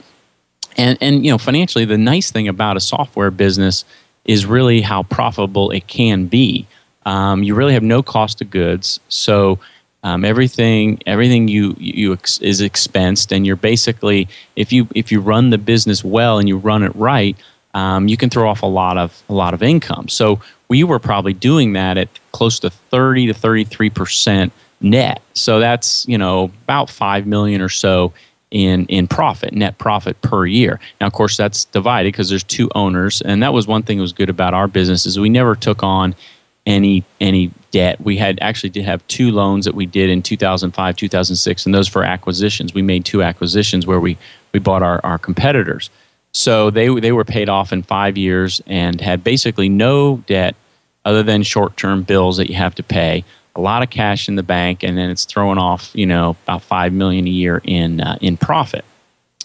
And and you know, financially, the nice thing about a software business is really how profitable it can be. Um, you really have no cost of goods, so um, everything everything you you ex- is expensed, and you're basically if you if you run the business well and you run it right, um, you can throw off a lot of a lot of income. So we were probably doing that at close to thirty to thirty three percent net. So that's you know about five million or so in in profit, net profit per year. Now, of course, that's divided because there's two owners, and that was one thing that was good about our business is we never took on any any debt. We had actually did have two loans that we did in 2005, 2006, and those for acquisitions. We made two acquisitions where we we bought our, our competitors. So they they were paid off in five years and had basically no debt other than short term bills that you have to pay a lot of cash in the bank, and then it's throwing off you know about five million a year in uh, in profit.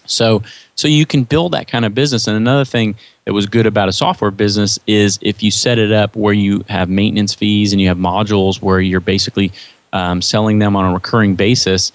So so you can build that kind of business. And another thing that was good about a software business is if you set it up where you have maintenance fees and you have modules where you're basically um, selling them on a recurring basis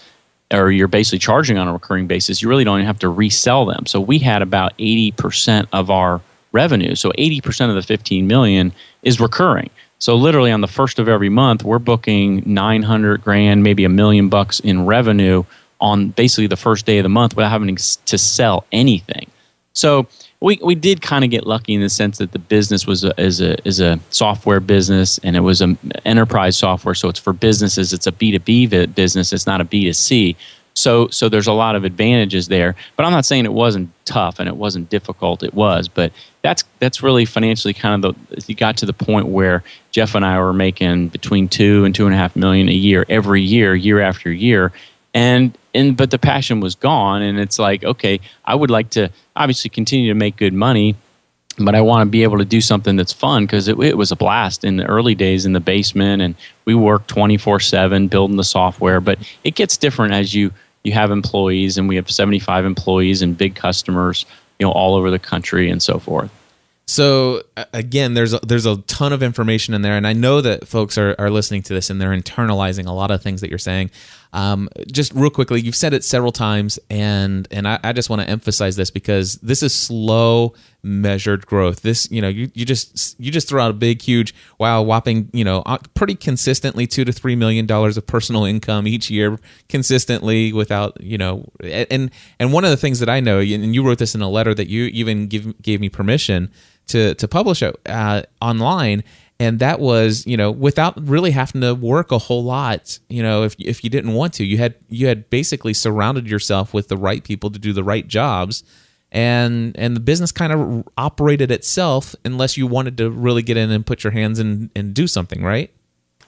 or you're basically charging on a recurring basis, you really don't even have to resell them. So we had about 80% of our revenue. So 80% of the 15 million is recurring. So literally on the first of every month, we're booking 900 grand, maybe a million bucks in revenue on basically the first day of the month without having to sell anything. So we, we did kind of get lucky in the sense that the business was a, is a is a software business and it was an enterprise software, so it's for businesses. It's a B two B business. It's not a B two C. So so there's a lot of advantages there. But I'm not saying it wasn't tough and it wasn't difficult. It was, but that's that's really financially kind of the you got to the point where Jeff and I were making between two and two and a half million a year every year, year after year. And and but the passion was gone and it's like, okay, I would like to obviously continue to make good money but I want to be able to do something that's fun because it, it, was a blast in the early days in the basement, and we worked twenty four seven building the software. But it gets different as you you have employees, and we have 75 employees and big customers, you know, all over the country and so forth. So again, there's a, there's a ton of information in there, and I know that folks are, are listening to this and they're internalizing a lot of things that you're saying. Um, just real quickly, you've said it several times, and and I, I just want to emphasize this because this is slow, measured growth. This, you know, you, you just you just throw out a big, huge, wow, whopping, you know, uh, pretty consistently two to three million dollars of personal income each year, consistently without, you know, and and one of the things that I know, and you wrote this in a letter that you even give, gave me permission to to publish it uh, online and that was you know without really having to work a whole lot you know if if you didn't want to you had you had basically surrounded yourself with the right people to do the right jobs. And and the business kind of operated itself unless you wanted to really get in and put your hands in and do something right?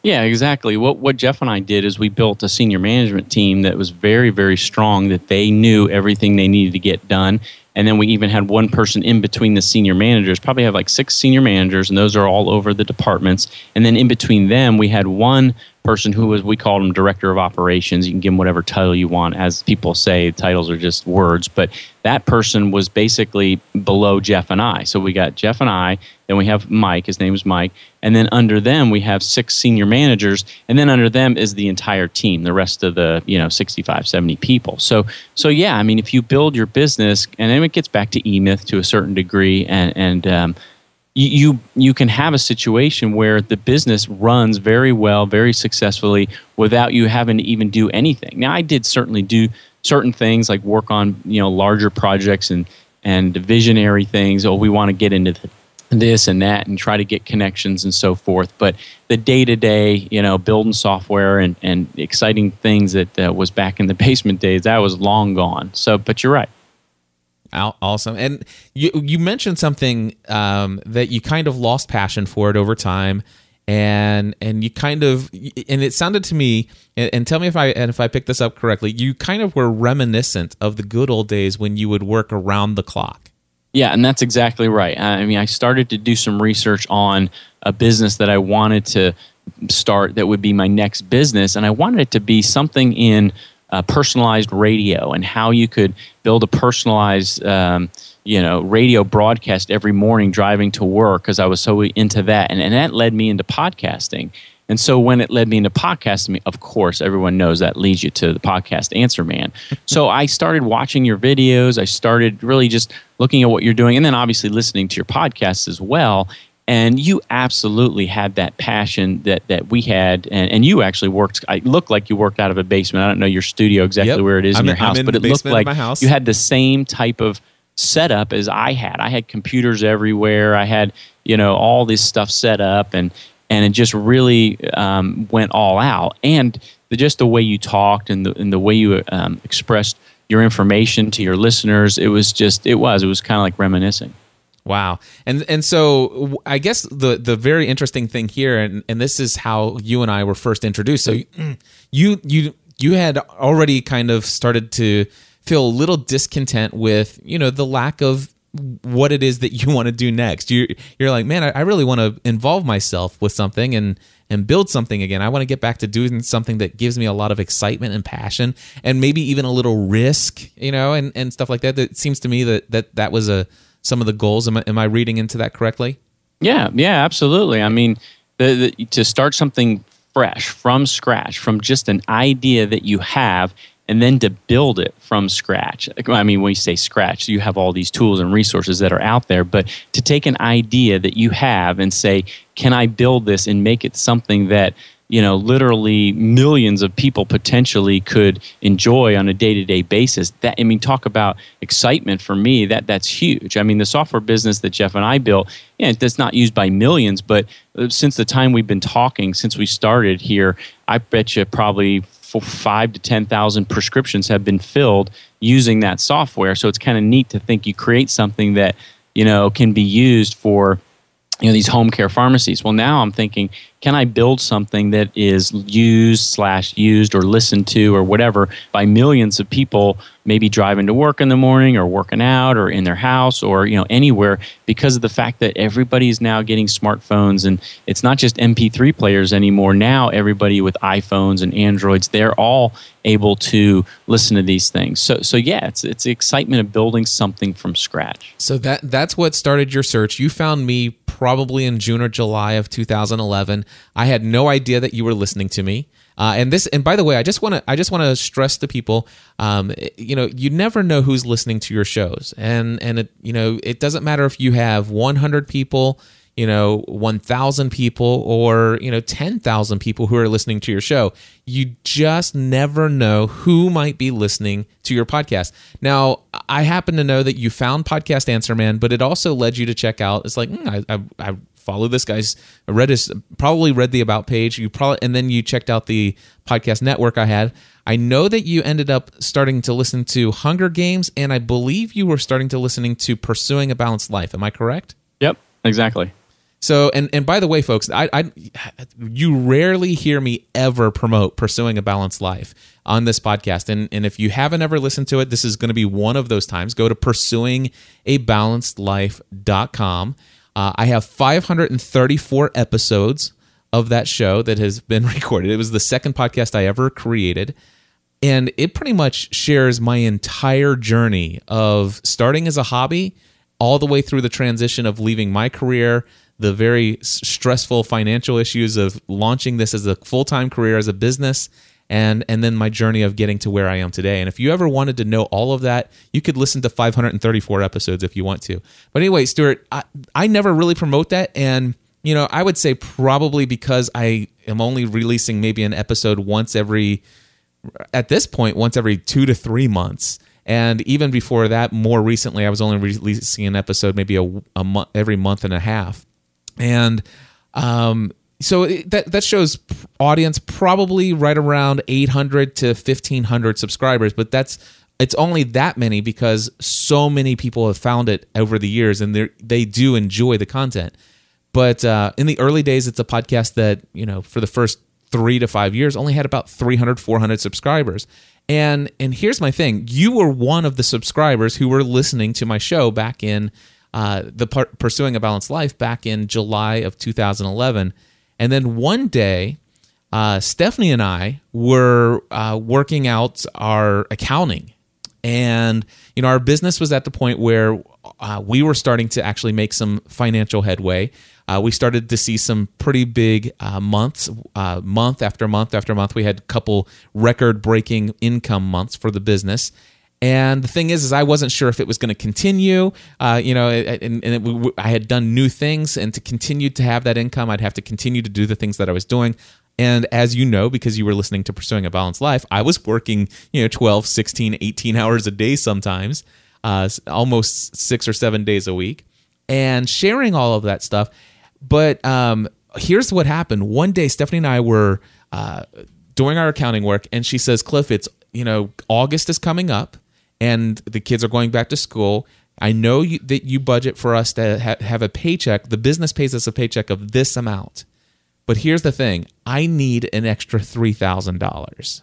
Yeah exactly. What what jeff and i did is we built a senior management team that was very very strong that they knew everything they needed to get done and then we even had one person in between the senior managers, probably have like six senior managers, and those are all over the departments. And then in between them, we had one person who was, we called him director of operations. You can give him whatever title you want. As people say, titles are just words. But that person was basically below Jeff and I. So we got Jeff and I, then we have Mike, his name is Mike. And then under them, we have six senior managers. And then under them is the entire team, the rest of the, you know, 65, 70 people. So, so yeah, I mean, if you build your business, and then it gets back to eMyth to a certain degree, and, and, um, you you can have a situation where the business runs very well, very successfully without you having to even do anything. Now, I did certainly do certain things like work on you know larger projects and and visionary things. Oh, we want to get into this and that and try to get connections and so forth. But the day to day, you know, building software and, and exciting things that uh, was back in the basement days, that was long gone. So, but you're right. Awesome. And you you mentioned something um, that you kind of lost passion for it over time, and and you kind of and it sounded to me and, and tell me if I and if I picked this up correctly. You kind of were reminiscent of the good old days when you would work around the clock. Yeah, and that's exactly right. I mean, I started to do some research on a business that I wanted to start that would be my next business, and I wanted it to be something in uh, personalized radio and how you could build a personalized um, you know radio broadcast every morning driving to work because i was so into that and, and that led me into podcasting and so when it led me into podcasting of course everyone knows that leads you to the podcast answer man. So i started watching your videos. I started really just looking at what you're doing and then obviously listening to your podcasts as well. And you absolutely had that passion that that we had. And, and you actually worked I looked like you worked out of a basement. I don't know your studio exactly Yep. where it is I'm in your in- house but it looked like you had the same type of setup as i had. I had computers everywhere. I had you know all this stuff set up and and it just really um, went all out and the, just the way you talked and the, and the way you um, expressed your information to your listeners it was just it was it was kind of like reminiscing Wow. And and so I guess the the very interesting thing here and and this is how you and I were first introduced. So you you you had already kind of started to feel a little discontent with, you know, the lack of what it is that you want to do next. You you're like, "Man, I, I really want to involve myself with something and and build something again. I want to get back to doing something that gives me a lot of excitement and passion and maybe even a little risk, you know, and and stuff like that. It seems to me that that that was a some of the goals. Am I, am I reading into that correctly? Yeah, yeah, absolutely. I mean, the, the, to start something fresh from scratch, from just an idea that you have, and then to build it from scratch. I mean, when you say scratch, you have all these tools and resources that are out there, but to take an idea that you have and say, can I build this and make it something that you know literally millions of people potentially could enjoy on a day-to-day basis? That i mean talk about excitement for me. That that's huge. I mean the software business that jeff and i built yeah that's not used by millions but uh, since the time we've been talking since we started here i bet you probably five to ten thousand prescriptions have been filled using that software. So it's kind of neat to think you create something that you know can be used for you know these home care pharmacies. Well now i'm thinking can i build something that is used slash used or listened to or whatever by millions of people maybe driving to work in the morning or working out or in their house or you know anywhere because of the fact that everybody is now getting smartphones and it's not just mp3 players anymore now everybody with iphones and androids they're all able to listen to these things so so yeah it's it's the excitement of building something from scratch So that that's what started your search. You found me probably in June or July of 2011. I had no idea that you were listening to me. Uh, and this, and by the way, I just want to, I just want to stress to people, um, you know, you never know who's listening to your shows, and and it, you know, it doesn't matter if you have 100 people, you know, 1,000 people, or you know, 10,000 people who are listening to your show. You just never know who might be listening to your podcast. Now, I happen to know that you found Podcast Answer Man, but it also led you to check out. It's like hmm, I, I, I follow this guy's I read his probably read the about page. You probably and then you checked out the podcast network i had. I know that you ended up starting to listen to hunger games and i believe you were starting to listening to pursuing a balanced life. Am i correct? Yep exactly. So and and by the way folks i i you rarely hear me ever promote pursuing a balanced life on this podcast. And and if you haven't ever listened to it this is going to be one of those times. Go to pursuingabalancedlife.com uh, I have 534 episodes of that show that has been recorded. It was the second podcast I ever created. And it pretty much shares my entire journey of starting as a hobby all the way through the transition of leaving my career, the very stressful financial issues of launching this as a full time career as a business, and and then my journey of getting to where I am today. And if you ever wanted to know all of that, you could listen to 534 episodes if you want to. But anyway, Stuart, I, I never really promote that, and you know, I would say probably because I am only releasing maybe an episode once every at this point once every two to three months. And even before that, more recently, I was only releasing an episode maybe a, a month every month and a half. And um, so that that shows audience probably right around 800 to 1500 subscribers, but that's it's only that many because so many people have found it over the years and they they do enjoy the content. But uh, in the early days, it's a podcast that you know for the first three to five years only had about 300 400 subscribers. And and here's my thing. You were one of the subscribers who were listening to my show back in uh, the Pur- pursuing a balanced life back in july of 2011 and then one day uh, stephanie and i were uh, working out our accounting. And you know our business was at the point where uh, we were starting to actually make some financial headway. Uh, we started to see some pretty big uh, months uh, month after month after month. We had a couple record breaking income months for the business And the thing is, is I wasn't sure if it was going to continue. Uh, you know, and, and it, I had done new things, and to continue to have that income, I'd have to continue to do the things that I was doing. And as you know, because you were listening to Pursuing a Balanced Life, I was working, you know, 12, 16, 18 hours a day sometimes, uh, almost six or seven days a week, and sharing all of that stuff. But um, here's what happened. One day, Stephanie and I were uh, doing our accounting work, and she says, Cliff, it's, you know, August is coming up and the kids are going back to school. I know you, that you budget for us to ha- have a paycheck. The business pays us a paycheck of this amount. But here's the thing I need an extra $3,000.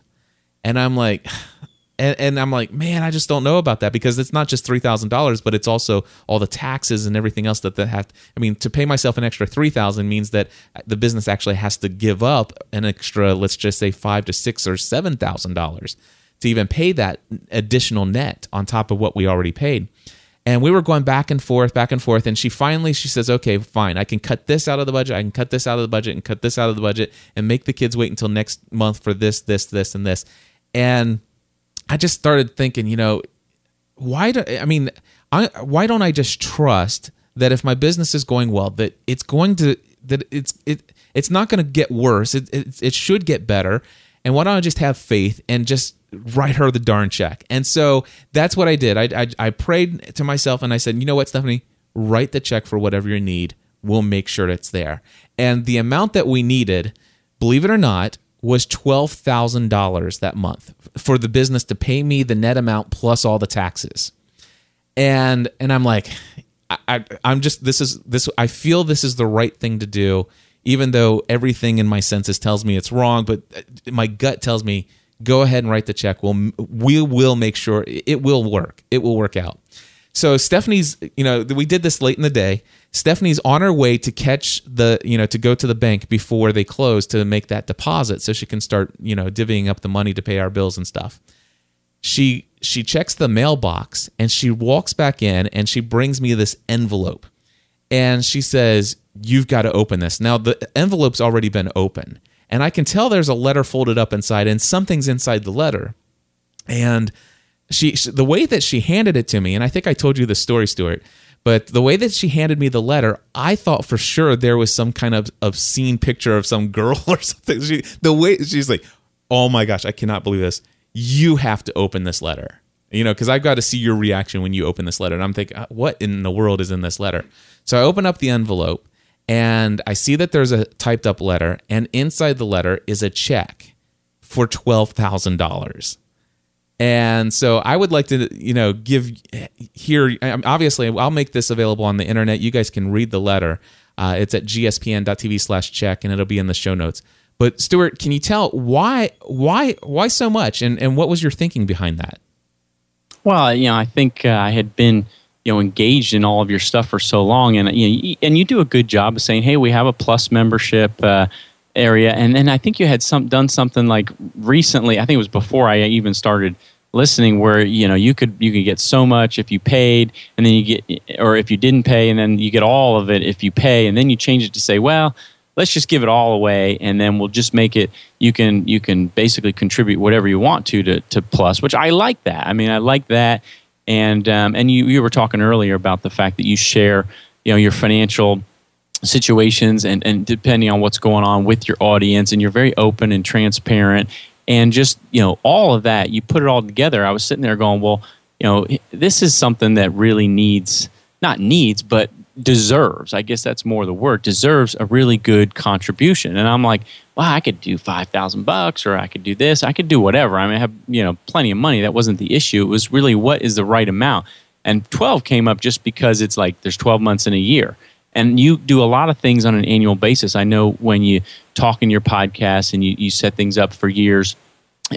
And I'm like, and, and, I'm like, man, I just don't know about that because it's not just three thousand dollars, but it's also all the taxes and everything else that they have. I mean, to pay myself an extra three thousand means that the business actually has to give up an extra, let's just say five to six or seven thousand dollars to even pay that additional net on top of what we already paid. And we were going back and forth, back and forth. And she finally she says, "Okay, fine. I can cut this out of the budget. I can cut this out of the budget and cut this out of the budget and make the kids wait until next month for this, this, this, and this." And I just started thinking, you know, why do I mean, I, why don't I just trust that if my business is going well, that it's going to that it's it it's not going to get worse. It, it it should get better. And why don't I just have faith and just write her the darn check. And so that's what I did. I, I, I prayed to myself and I said, you know what, Stephanie, write the check for whatever you need. We'll make sure it's there. And the amount that we needed, believe it or not, was $12,000 that month for the business to pay me the net amount plus all the taxes. And and I'm like I, I I'm just this is this I feel this is the right thing to do even though everything in my senses tells me it's wrong, but uh, my gut tells me go ahead and write the check. We'll we will make sure it will work. It will work out. So Stephanie's, you know, we did this late in the day. Stephanie's on her way to catch the, you know, to go to the bank before they close to make that deposit so she can start, you know, divvying up the money to pay our bills and stuff. She she checks the mailbox and she walks back in and she brings me this envelope. And she says, "You've got to open this." Now the envelope's already been open and I can tell there's a letter folded up inside and something's inside the letter. And she, the way that she handed it to me, and I think I told you the story, Stuart, but the way that she handed me the letter, I thought for sure there was some kind of obscene picture of some girl or something. She, the way she's like, oh my gosh, I cannot believe this. You have to open this letter. You know, because I've got to see your reaction when you open this letter. And I'm thinking, uh, what in the world is in this letter? So I open up the envelope and I see that there's a typed up letter, and inside the letter is a check for twelve thousand dollars. And so I would like to, you know, give here. Obviously, I'll make this available on the internet. You guys can read the letter. Uh, it's at gspn.tv/check, and it'll be in the show notes. But Stuart, can you tell why, why, why so much, and and what was your thinking behind that? Well, you know, I think uh, I had been you know engaged in all of your stuff for so long. And you know, and you do a good job of saying hey we have a plus membership uh, area. And then i think you had some done something like recently i think it was before i even started listening where you know you could you could get so much if you paid and then you get or if you didn't pay and then you get all of it if you pay. And then you change it to say well let's just give it all away and then we'll just make it you can you can basically contribute whatever you want to to, to plus which i like that. I mean i like that and um, and you you were talking earlier about the fact that you share you know your financial situations and and depending on what's going on with your audience and you're very open and transparent. And just you know all of that you put it all together. I was sitting there going well you know this is something that really needs not needs but deserves i guess that's more the word deserves a really good contribution. And i'm like well i could do 5000 bucks or i could do this i could do whatever. I mean i have you know plenty of money. That wasn't the issue. It was really what is the right amount. And 12 came up just because it's like there's 12 months in a year. And you do a lot of things on an annual basis. I know when you talk in your podcast and you, you set things up for years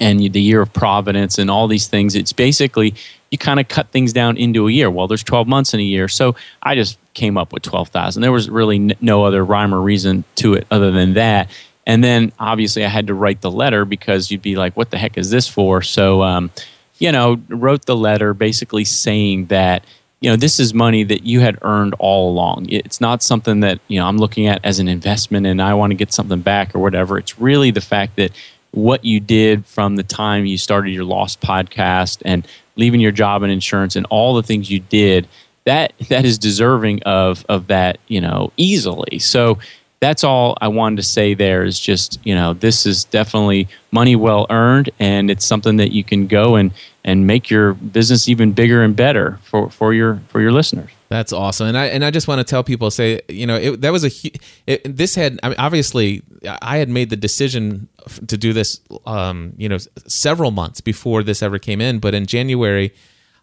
and the year of providence and all these things it's basically you kind of cut things down into a year. Well there's 12 months in a year. So i just came up with 12000 there was really no other rhyme or reason to it other than that and then obviously i had to write the letter because you'd be like what the heck is this for? So um, you know wrote the letter basically saying that you know this is money that you had earned all along. It's not something that you know i'm looking at as an investment and i want to get something back or whatever. It's really the fact that what you did from the time you started your Lost podcast and leaving your job in insurance and all the things you did that that is deserving of of that you know easily. So that's all I wanted to say there is just, you know, this is definitely money well earned and it's something that you can go and, and make your business even bigger and better for, for your for your listeners. That's awesome, and I and I just want to tell people, say, you know, it, that was a it, this had I mean, obviously I had made the decision to do this, um, you know, several months before this ever came in, but in January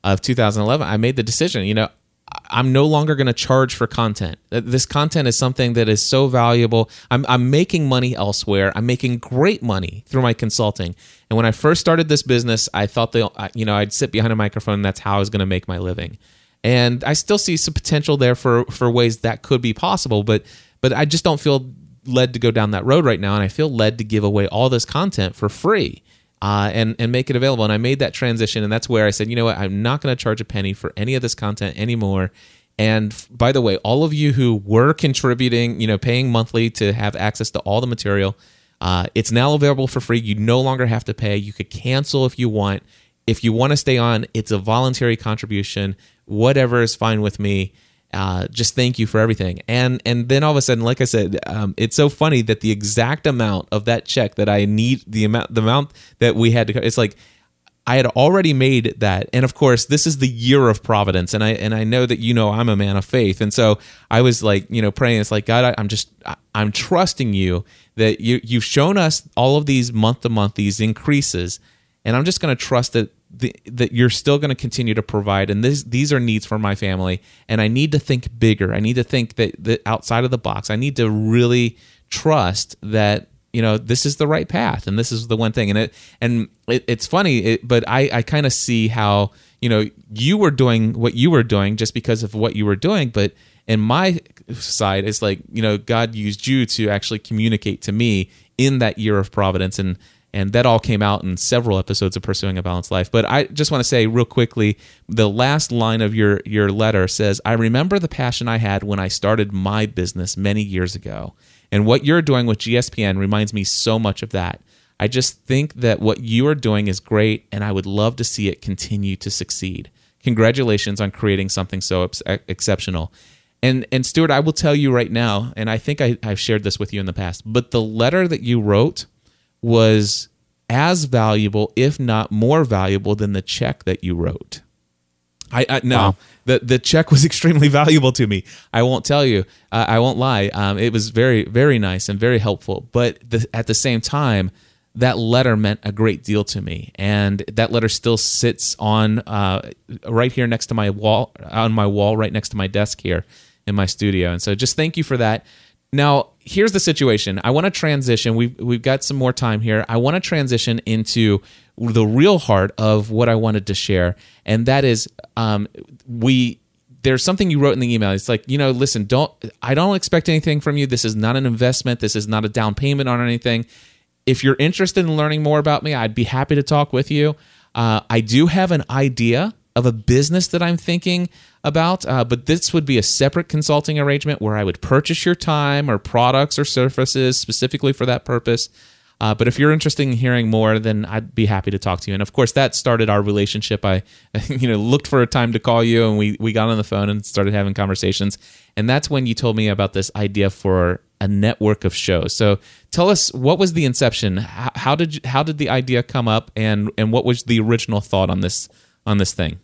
of 2011, I made the decision, you know, I'm no longer going to charge for content. This content is something that is so valuable. I'm, I'm making money elsewhere. I'm making great money through my consulting. And when I first started this business, I thought that you know I'd sit behind a microphone. And that's how I was going to make my living. And I still see some potential there for for ways that could be possible. But but I just don't feel led to go down that road right now. And I feel led to give away all this content for free uh, and and make it available. And I made that transition, and that's where I said, you know what, I'm not going to charge a penny for any of this content anymore. And by the way, all of you who were contributing, you know, paying monthly to have access to all the material, uh, it's now available for free. You no longer have to pay. You could cancel if you want. If you want to stay on, it's a voluntary contribution. Whatever is fine with me uh, just thank you for everything. And and then all of a sudden, like I said, um, it's so funny that the exact amount of that check that I need, the amount, the amount that we had to, it's like I had already made that. And of course, this is the year of providence, and I and I know that you know I'm a man of faith, and so I was like, you know, praying. It's like God, I, I'm just I'm trusting you that you you've shown us all of these month to month these increases, and I'm just going to trust that the, that you're still going to continue to provide and this, these are needs for my family and i need to think bigger. I need to think that, that outside of the box. I need to really trust that you know this is the right path and this is the one thing. And it and it, it's funny it, but i i kind of see how you know you were doing what you were doing just because of what you were doing but in my side it's like you know god used you to actually communicate to me in that year of providence and and that all came out in several episodes of Pursuing a Balanced Life. But I just want to say real quickly, the last line of your your letter says, "I remember the passion I had when I started my business many years ago, and what you're doing with GSPN reminds me so much of that. I just think that what you are doing is great, and I would love to see it continue to succeed. Congratulations on creating something so ex- exceptional." And and Stuart, I will tell you right now, and I think I, I've shared this with you in the past, but the letter that you wrote was as valuable, if not more valuable, than the check that you wrote. I, I no, wow. the the check was extremely valuable to me. I won't tell you. Uh, I won't lie. Um, it was very very nice and very helpful. But the, at the same time, that letter meant a great deal to me, and that letter still sits on uh, right here next to my wall on my wall, right next to my desk here in my studio. And so, just thank you for that. Now, here's the situation. I want to transition. We've we've got some more time here. I want to transition into the real heart of what I wanted to share, and that is um, we. There's something you wrote in the email. It's like, you know, listen, don't I don't expect anything from you. This is not an investment. This is not a down payment on anything. If you're interested in learning more about me, I'd be happy to talk with you. Uh, I do have an idea of a business that I'm thinking about, uh, but this would be a separate consulting arrangement where I would purchase your time or products or services specifically for that purpose. Uh, but if you're interested in hearing more, then I'd be happy to talk to you. And of course, that started our relationship. I, you know, looked for a time to call you, and we we got on the phone and started having conversations. And that's when you told me about this idea for a network of shows. So tell us what was the inception? How, how did how did the idea come up, and and what was the original thought on this on this thing?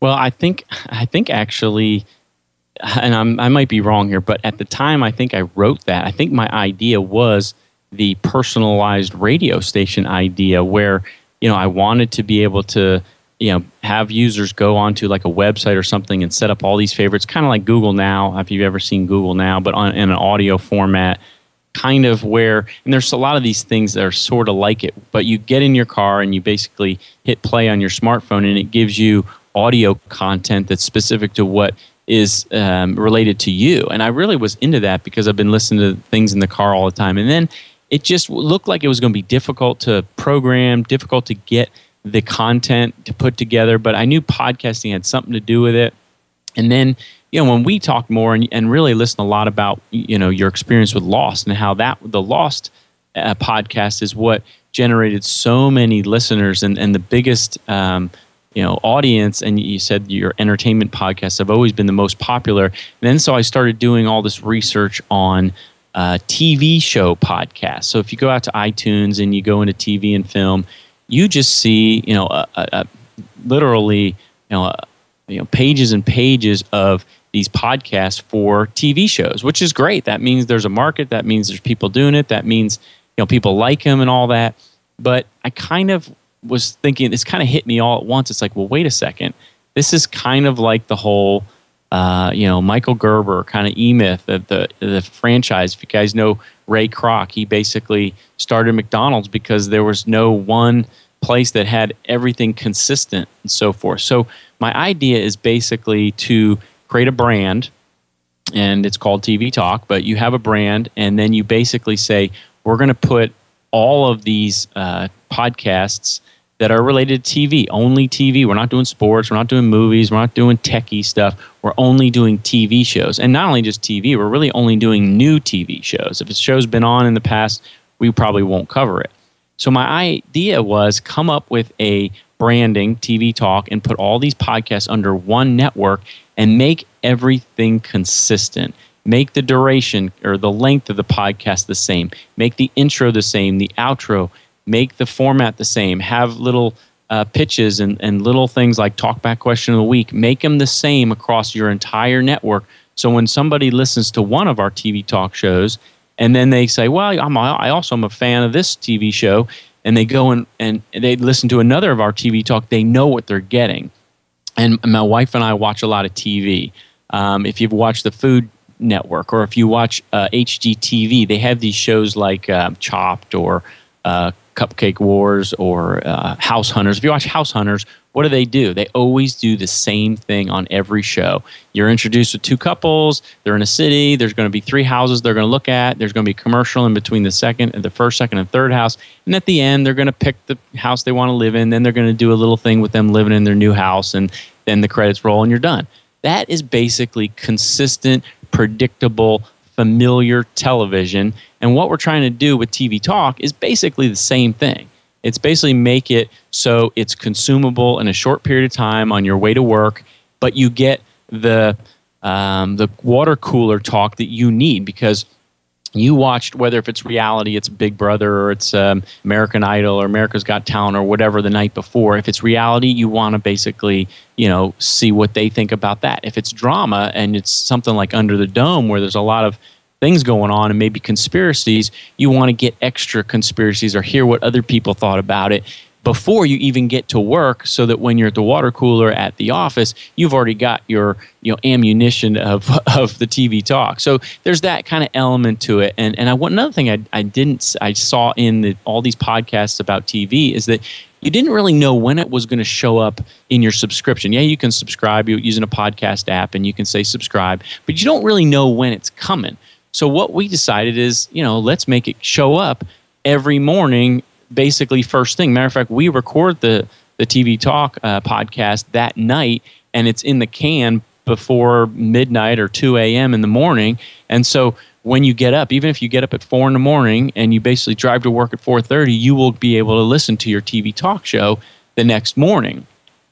Well, I think I think actually, and I'm, I might be wrong here, but at the time I think I wrote that. I think my idea was the personalized radio station idea, where you know I wanted to be able to you know have users go onto like a website or something and set up all these favorites, kind of like Google Now. If you've ever seen Google Now, but on, in an audio format kind of where and there's a lot of these things that are sort of like it but you get in your car and you basically hit play on your smartphone and it gives you audio content that's specific to what is um, related to you. And I really was into that because I've been listening to things in the car all the time. And then it just looked like it was going to be difficult to program, difficult to get the content to put together. But I knew podcasting had something to do with it. And then, you know, when we talk more and, and really listen a lot about, you know, your experience with Lost and how that, the Lost uh, podcast is what generated so many listeners and, and the biggest um, you know audience. And you said your entertainment podcasts have always been the most popular. And then so i started doing all this research on uh, tv show podcasts. So if you go out to itunes and you go into tv and film you just see you know a, a, a literally you know a, you know pages and pages of these podcasts for tv shows which is great that means there's a market that means there's people doing it that means you know people like them and all that but i kind of was thinking this kind of hit me all at once. It's like, well, wait a second. This is kind of like the whole, uh, you know, Michael Gerber kind of E Myth, the, the, the franchise. If you guys know Ray Kroc, he basically started McDonald's because there was no one place that had everything consistent and so forth. So my idea is basically to create a brand, and it's called TV Talk. But you have a brand, and then you basically say we're going to put all of these uh, podcasts that are related to TV, only TV. We're not doing sports, we're not doing movies, we're not doing techie stuff. We're only doing TV shows. And not only just TV, we're really only doing new TV shows. If a show's been on in the past, we probably won't cover it. So my idea was come up with a branding TV talk and put all these podcasts under one network and make everything consistent. Make the duration or the length of the podcast the same. Make the intro the same, the outro make the format the same, have little uh, pitches and, and little things like talkback question of the week, make them the same across your entire network. So when somebody listens to one of our TV talk shows and then they say, well, I'm, I also am a fan of this TV show, and they go and, and they listen to another of our TV talk, they know what they're getting. And my wife and I watch a lot of TV. Um, if you've watched the Food Network or if you watch uh, HGTV, they have these shows like uh, Chopped or uh, Cupcake Wars or uh, House Hunters. If you watch House Hunters, what do they do? They always do the same thing on every show. You're introduced with two couples. They're in a city. There's going to be three houses they're going to look at. There's going to be commercial in between the second and the first, second, and third house. And at the end, they're going to pick the house they want to live in. Then they're going to do a little thing with them living in their new house, and then the credits roll, and you're done. That is basically consistent, predictable familiar television. And what we're trying to do with TV Talk is basically the same thing. It's basically make it so it's consumable in a short period of time on your way to work, but you get the um, the water cooler talk that you need because you watched whether if it's reality it's big brother or it's um, american idol or america's got talent or whatever the night before if it's reality you want to basically you know see what they think about that. If it's drama and it's something like under the dome where there's a lot of things going on and maybe conspiracies you want to get extra conspiracies or hear what other people thought about it before you even get to work so that when you're at the water cooler at the office you've already got your you know ammunition of of the TV talk so there's that kind of element to it and and I another thing I, I didn't I saw in the, all these podcasts about TV is that you didn't really know when it was going to show up in your subscription. Yeah, you can subscribe using a podcast app and you can say subscribe, but you don't really know when it's coming. So what we decided is, you know, let's make it show up every morning basically first thing. Matter of fact, we record the the TV Talk uh, podcast that night, and it's in the can before midnight or 2 a.m. in the morning. And so when you get up, even if you get up at four in the morning and you basically drive to work at 4:30, you will be able to listen to your TV talk show the next morning.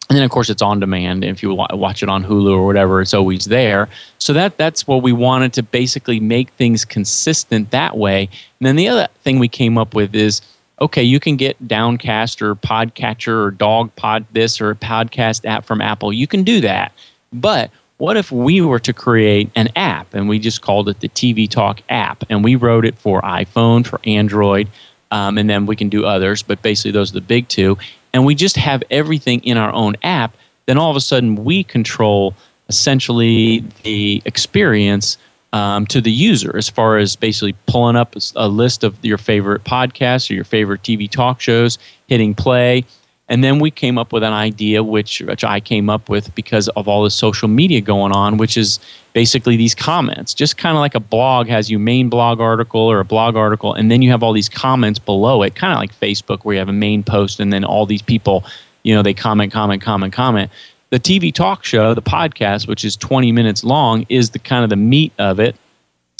And then, of course, it's on demand. If you watch it on Hulu or whatever, it's always there. So that that's what we wanted to basically make things consistent that way. And then the other thing we came up with is okay, you can get Downcast or Podcatcher or Dog Pod this or a podcast app from Apple. You can do that. But what if we were to create an app and we just called it the TV Talk app and we wrote it for iPhone, for Android, um, and then we can do others, but basically those are the big two. And we just have everything in our own app, then all of a sudden we control essentially the experience um, to the user as far as basically pulling up a list of your favorite podcasts or your favorite TV talk shows, hitting play. And then we came up with an idea, which, which I came up with because of all the social media going on, which is basically these comments. Just kind of like a blog has your main blog article or a blog article, and then you have all these comments below it, kind of like Facebook, where you have a main post and then all these people, you know, they comment, comment, comment, comment the TV talk show, the podcast, which is 20 minutes long, is the kind of the meat of it.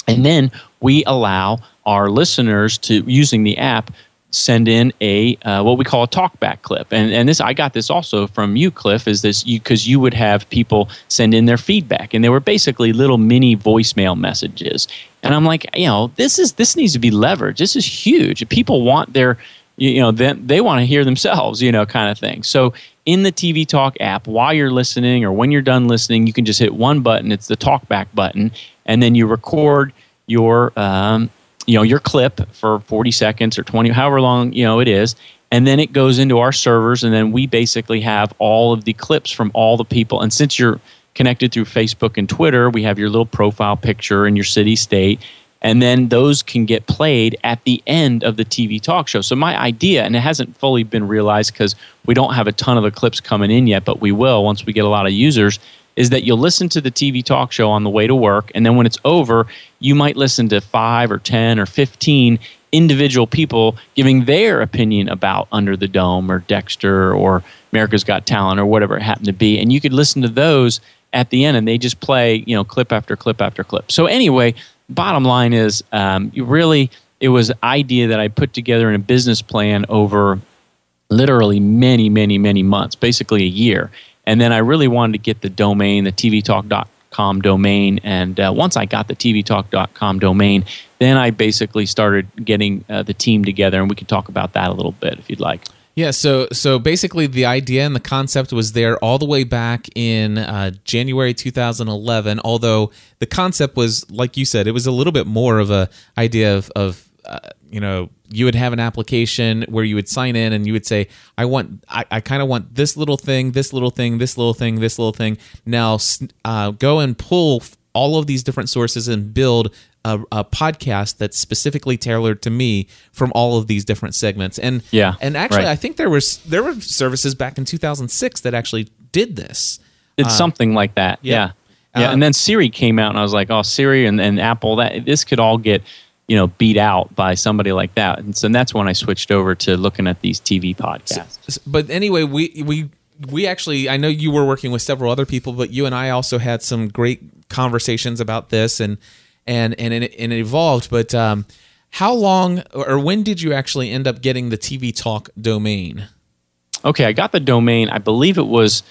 And then we allow our listeners to, using the app, send in a uh, what we call a talkback clip. And and this i got this also from you cliff is this because you would have people send in their feedback and they were basically little mini voicemail messages. And i'm like you know this is this needs to be leveraged. This is huge. People want their you know then they want to hear themselves you know kind of thing. So in the tv talk app while you're listening or when you're done listening you can just hit one button. It's the talkback button and then you record your um, you know your clip for 40 seconds or 20 however long you know it is and then it goes into our servers and then we basically have all of the clips from all the people. And since you're connected through facebook and twitter we have your little profile picture and your city state and then those can get played at the end of the tv talk show. So my idea and it hasn't fully been realized because we don't have a ton of the clips coming in yet but we will once we get a lot of users is that you'll listen to the TV talk show on the way to work, and then when it's over, you might listen to five or 10 or 15 individual people giving their opinion about Under the Dome or Dexter or America's Got Talent or whatever it happened to be. And you could listen to those at the end, and they just play, you know, clip after clip after clip. So, anyway, bottom line is um, really, it was idea that I put together in a business plan over literally many, many, many months, basically a year. And then I really wanted to get the domain, the tvtalk.com domain. And uh, once I got the tvtalk.com domain, then I basically started getting uh, the team together, and we can talk about that a little bit if you'd like. Yeah, so so basically the idea and the concept was there all the way back in uh, January 2011. Although the concept was, like you said, it was a little bit more of a idea of, of uh, you know you would have an application where you would sign in and you would say i want i, I kind of want this little thing this little thing this little thing this little thing now uh, go and pull all of these different sources and build a, a, podcast that's specifically tailored to me from all of these different segments and yeah and actually right. i think there was there were services back in 2006 that actually did this it's uh, something like that yeah yeah, yeah. And then siri came out and i was like oh siri and, and apple that this could all get you know beat out by somebody like that. And so that's when i switched over to looking at these tv podcasts. So, but anyway we we we actually i know you were working with several other people but you and i also had some great conversations about this and and and it, and it evolved. But um, how long or when did you actually end up getting the tv talk domain? Okay i got the domain i believe it was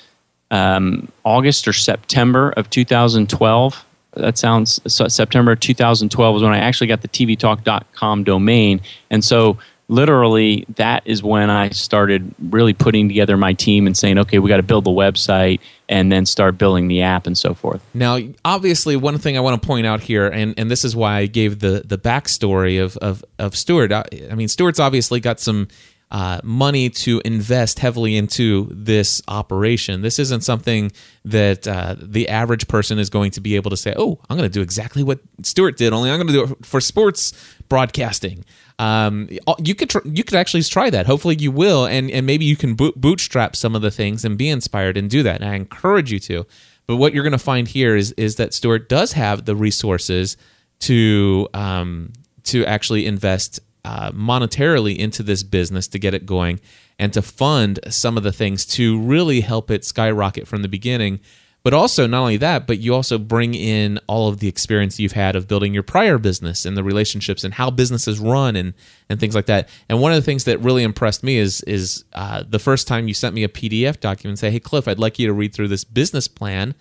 um, august or september of 2012 that sounds so September 2012 was when I actually got the tvtalk.com domain. And so literally that is when I started really putting together my team and saying, okay, we got to build the website and then start building the app and so forth. Now, obviously, one thing I want to point out here, and, and this is why I gave the the backstory of of, of Stuart. I, I mean, Stuart's obviously got some uh, money to invest heavily into this operation. This isn't something that uh, the average person is going to be able to say, "Oh, I'm going to do exactly what Stuart did, only I'm going to do it for sports broadcasting." Um, you could tr- you could actually try that. Hopefully, you will, and and maybe you can boot- bootstrap some of the things and be inspired and do that. And I encourage you to. But what you're going to find here is is that Stuart does have the resources to um, to actually invest uh, monetarily into this business to get it going and to fund some of the things to really help it skyrocket from the beginning. But also, not only that, but you also bring in all of the experience you've had of building your prior business and the relationships and how businesses run and and things like that. And one of the things that really impressed me is is uh, the first time you sent me a PDF document and say, "Hey, Cliff, I'd like you to read through this business plan."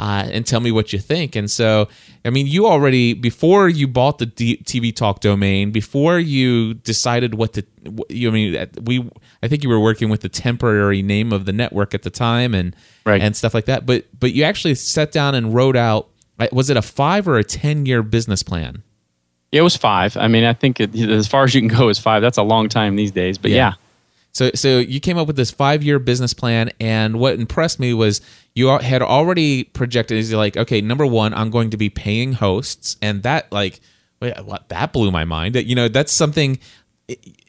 Uh, and tell me what you think. And so, I mean, you already before you bought the D- TV Talk domain, before you decided what to, you I mean, we, I think you were working with the temporary name of the network at the time, and right. and stuff like that. But but you actually sat down and wrote out. Uh, was it a five or a ten year business plan? It was five. I mean, I think it, as far as you can go is five. That's a long time these days. But yeah. yeah. So, so you came up with this five-year business plan, and what impressed me was you had already projected is like, okay, number one, I'm going to be paying hosts, and that like, what that blew my mind. That You know, that's something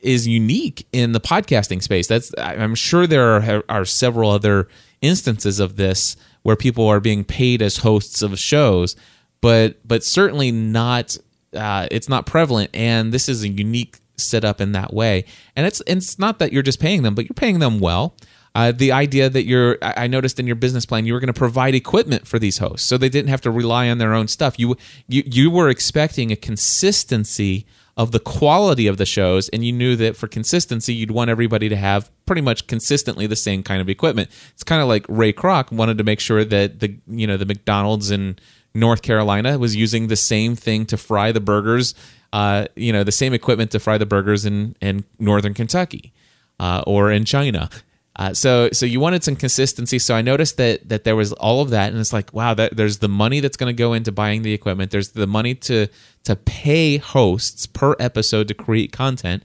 is unique in the podcasting space. That's I'm sure there are, are several other instances of this where people are being paid as hosts of shows, but but certainly not. Uh, it's not prevalent, and this is a unique set up in that way. And it's it's not that you're just paying them, but you're paying them well. Uh, the idea that you're, I noticed in your business plan, you were going to provide equipment for these hosts, so they didn't have to rely on their own stuff. You you you were expecting a consistency of the quality of the shows and you knew that for consistency you'd want everybody to have pretty much consistently the same kind of equipment it's kind of like ray kroc wanted to make sure that the you know the mcdonald's in north carolina was using the same thing to fry the burgers uh, you know the same equipment to fry the burgers in in northern kentucky uh, or in china uh, so so you wanted some consistency. So I noticed that that there was all of that, and it's like wow, that there's the money that's going to go into buying the equipment. There's the money to to pay hosts per episode to create content.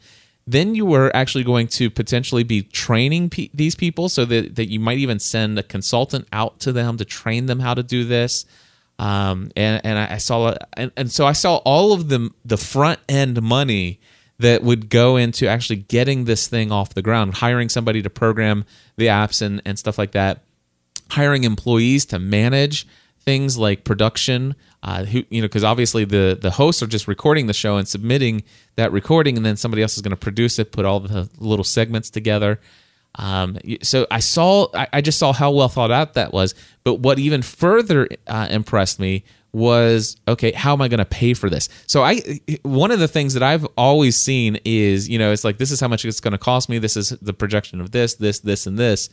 Then you were actually going to potentially be training pe- these people, so that that you might even send a consultant out to them to train them how to do this. Um, and and I saw and, and so I saw all of the the front end money that would go into actually getting this thing off the ground, hiring somebody to program the apps and, and stuff like that, hiring employees to manage things like production, uh, who, you know, because obviously the the hosts are just recording the show and submitting that recording, and then somebody else is going to produce it, put all the little segments together. Um, so I saw, I, just saw how well thought out that was. But what even further uh, impressed me was okay how am i going to pay for this? So i one of the things that i've always seen is you know it's like this is how much it's going to cost me. This is the projection of this this this and this.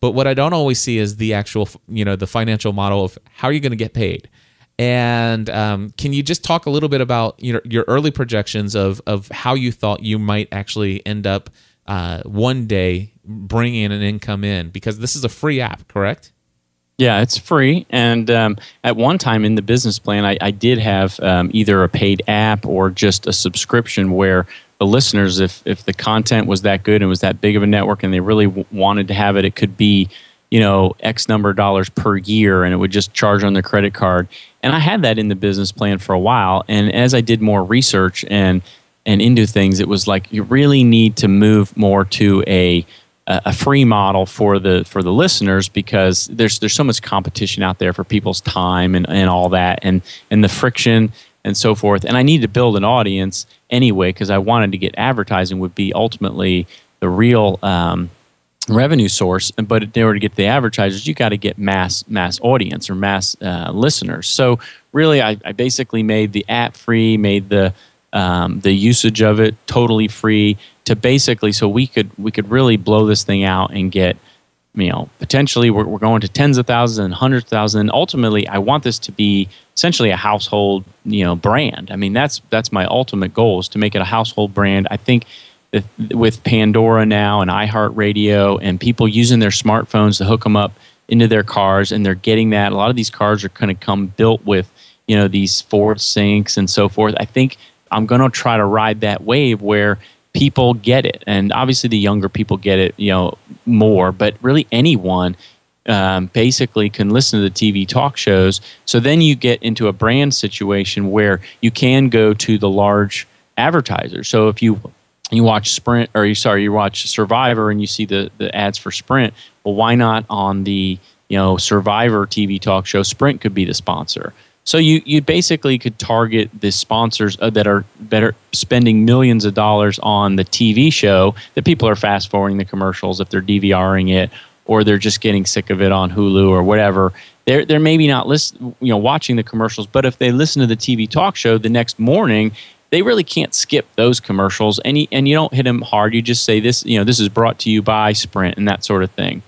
But what i don't always see is the actual you know the financial model of how are you going to get paid? And um, can you just talk a little bit about you know your early projections of of how you thought you might actually end up uh, one day bringing an income in because this is a free app correct yeah, it's free. And um, at one time in the business plan, I, I did have um, either a paid app or just a subscription where the listeners, if, if the content was that good and was that big of a network and they really w- wanted to have it, it could be, you know, X number of dollars per year and it would just charge on their credit card. And I had that in the business plan for a while. And as I did more research and and into things, it was like you really need to move more to a a free model for the for the listeners because there's there's so much competition out there for people's time and, and all that and and the friction and so forth. And I need to build an audience anyway because I wanted to get advertising would be ultimately the real um, revenue source. But in order to get the advertisers you got to get mass mass audience or mass uh, listeners. So really I, I basically made the app free made the um, the usage of it totally free to basically so we could we could really blow this thing out and get you know potentially we're, we're going to tens of thousands and hundreds of thousands. And ultimately i want this to be essentially a household you know brand. I mean that's that's my ultimate goal is to make it a household brand. I think with pandora now and iheartradio and people using their smartphones to hook them up into their cars and they're getting that a lot of these cars are going to come built with you know these Ford syncs and so forth. I think I'm going to try to ride that wave where people get it, and obviously the younger people get it, you know, more. But really, anyone um, basically can listen to the TV talk shows. So then you get into a brand situation where you can go to the large advertisers. So if you you watch Sprint or you sorry you watch Survivor and you see the the ads for Sprint, well, why not on the you know Survivor TV talk show? Sprint could be the sponsor. So you, you basically could target the sponsors uh, that are are spending millions of dollars on the TV show that people are fast forwarding the commercials if they're DVRing it or they're just getting sick of it on Hulu or whatever. They're they're maybe not listen, you know watching the commercials, but if they listen to the TV talk show the next morning, they really can't skip those commercials and you, and you don't hit them hard. You just say this you know this is brought to you by Sprint and that sort of thing.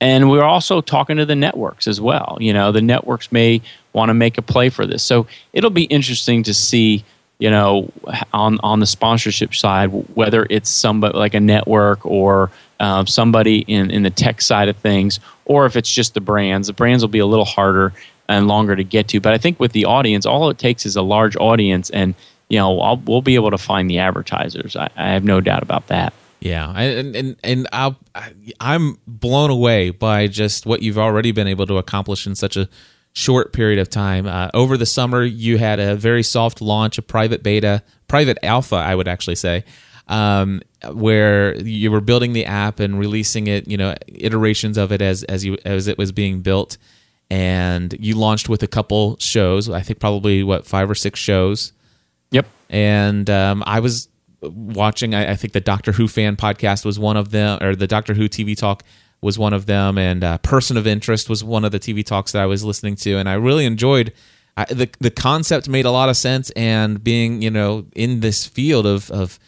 And we're also talking to the networks as well. You know, the networks may want to make a play for this. So it'll be interesting to see, you know, on on the sponsorship side, whether it's somebody like a network or uh, somebody in in the tech side of things, or if it's just the brands. The brands will be a little harder and longer to get to. But I think with the audience, all it takes is a large audience, and you know, I'll, we'll be able to find the advertisers. I, I have no doubt about that. Yeah, and and and i I'm blown away by just what you've already been able to accomplish in such a short period of time. Uh, over the summer, you had a very soft launch, a private beta, private alpha, I would actually say, um, where you were building the app and releasing it, you know, iterations of it as as you as it was being built, and you launched with a couple shows. I think probably what five or six shows. Yep. And um, I was watching. I, I, think the Doctor Who fan podcast was one of them, or the Doctor Who TV talk was one of them, and uh, Person of Interest was one of the TV talks that I was listening to, and I really enjoyed I, the the concept made a lot of sense, and being you know in this field of of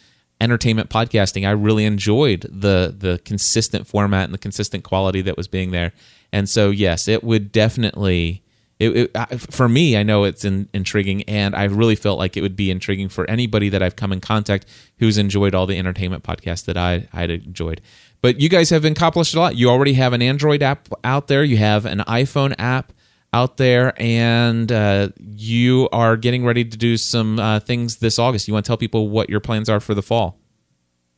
entertainment podcasting, I really enjoyed the the consistent format and the consistent quality that was being there. And so, yes, it would definitely. It, it, for me, I know it's in, intriguing, and I really felt like it would be intriguing for anybody that I've come in contact who's enjoyed all the entertainment podcasts that I I'd enjoyed. But you guys have accomplished a lot. You already have an Android app out there. You have an iPhone app out there, and uh, you are getting ready to do some uh, things this August. You want to tell people what your plans are for the fall?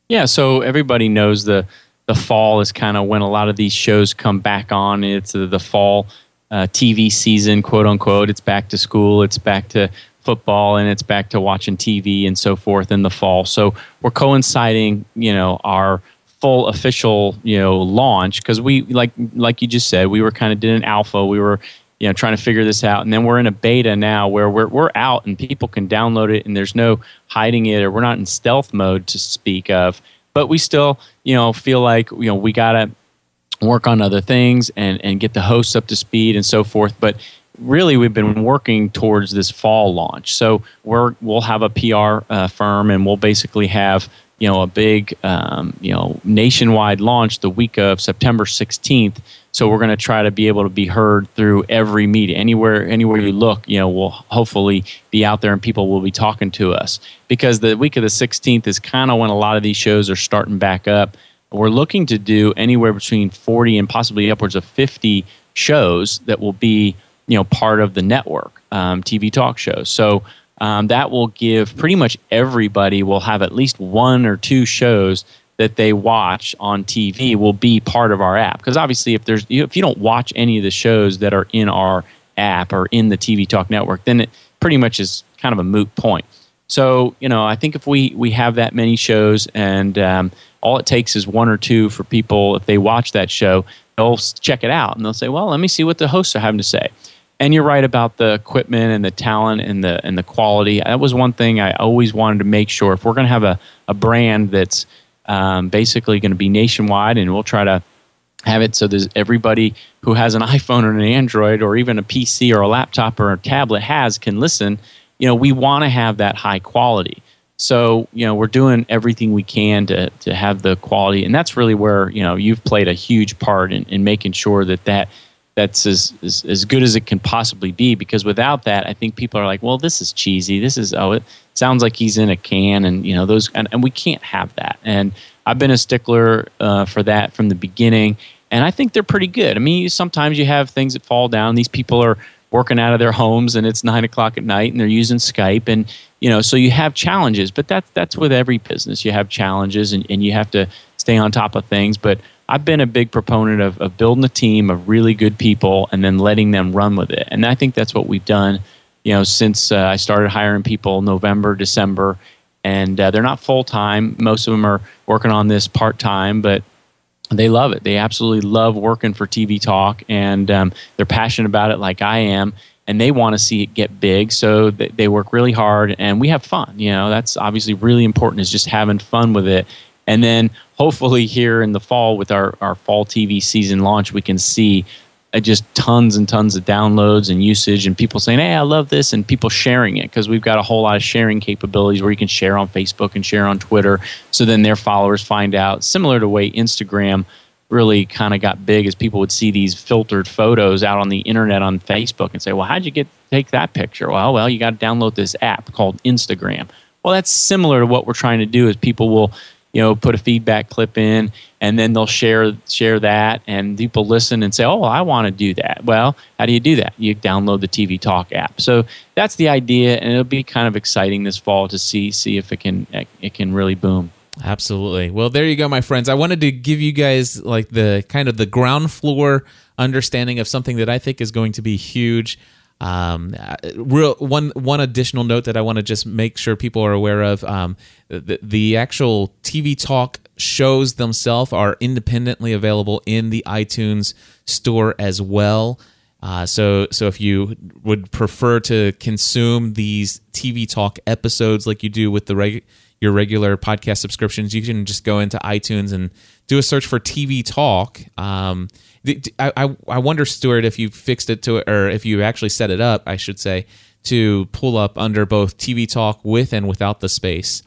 Yeah, so everybody knows the the fall is kind of when a lot of these shows come back on. It's the fall uh, TV season, quote unquote. It's back to school. It's back to football, and it's back to watching TV and so forth in the fall. So we're coinciding, you know, our full official you know launch because we like like you just said we were kind of did an alpha we were you know trying to figure this out and then we're in a beta now where we're, we're out and people can download it and there's no hiding it or we're not in stealth mode to speak of but we still you know feel like you know we gotta work on other things and and get the hosts up to speed and so forth but really we've been working towards this fall launch so we're we'll have a pr uh, firm and we'll basically have you know a big um, you know nationwide launch the week of September 16th. So we're going to try to be able to be heard through every media, anywhere anywhere you look. You know, we'll hopefully be out there and people will be talking to us because the week of the 16th is kind of when a lot of these shows are starting back up. We're looking to do anywhere between 40 and possibly upwards of 50 shows that will be you know part of the network um, TV talk shows. So um, that will give pretty much everybody will have at least one or two shows that they watch on TV will be part of our app. Because obviously, if there's if you don't watch any of the shows that are in our app or in the TV Talk network, then it pretty much is kind of a moot point. So you know, I think if we we have that many shows and um, all it takes is one or two for people if they watch that show, they'll check it out and they'll say, "Well, let me see what the hosts are having to say." and you're right about the equipment and the talent and the and the quality. That was one thing I always wanted to make sure. If we're going to have a, a brand that's um, basically going to be nationwide, and we'll try to have it so there's everybody who has an iPhone or an Android or even a PC or a laptop or a tablet has can listen. You know, we want to have that high quality. So, you know, we're doing everything we can to, to have the quality. And that's really where, you know, you've played a huge part in, in making sure that that that's as, as, as good as it can possibly be because without that i think people are like well this is cheesy. This is oh it sounds like he's in a can and you know those and, and we can't have that. And i've been a stickler uh, for that from the beginning and i think they're pretty good. I mean sometimes you have things that fall down. These people are working out of their homes and it's nine o'clock at night and they're using skype and you know so you have challenges but that's that's with every business you have challenges and, and you have to stay on top of things but I've been a big proponent of, of building a team of really good people and then letting them run with it. And I think that's what we've done, you know, since uh, I started hiring people November, December, and uh, they're not full time. Most of them are working on this part time, but they love it. They absolutely love working for TV Talk, and um, they're passionate about it, like I am. And they want to see it get big, so they work really hard, and we have fun. You know, that's obviously really important. Is just having fun with it, and then hopefully here in the fall with our, our fall TV season launch, we can see Uh, just tons and tons of downloads and usage and people saying, hey, I love this, and people sharing it because we've got a whole lot of sharing capabilities where you can share on Facebook and share on Twitter. So then their followers find out, similar to way Instagram really kind of got big as people would see these filtered photos out on the internet on Facebook and say, well, how'd you get take that picture? Well, well, you got to download this app called Instagram. Well, that's similar to what we're trying to do is people will you know put a feedback clip in and then they'll share share that and people listen and say oh i want to do that. Well how do you do that? You download the tv talk app. So that's the idea and it'll be kind of exciting this fall to see see if it can it can really boom. Absolutely. Well there you go my friends. I wanted to give you guys like the kind of the ground floor understanding of something that i think is going to be huge um, real one one additional note that I want to just make sure people are aware of: um, the, the actual TV talk shows themselves are independently available in the iTunes store as well. Uh, so, so if you would prefer to consume these TV talk episodes like you do with the reg- your regular podcast subscriptions, you can just go into iTunes and do a search for TV Talk. Um, I, I, I wonder, Stuart, if you fixed it to or if you actually set it up, I should say, to pull up under both TV Talk with and without the space.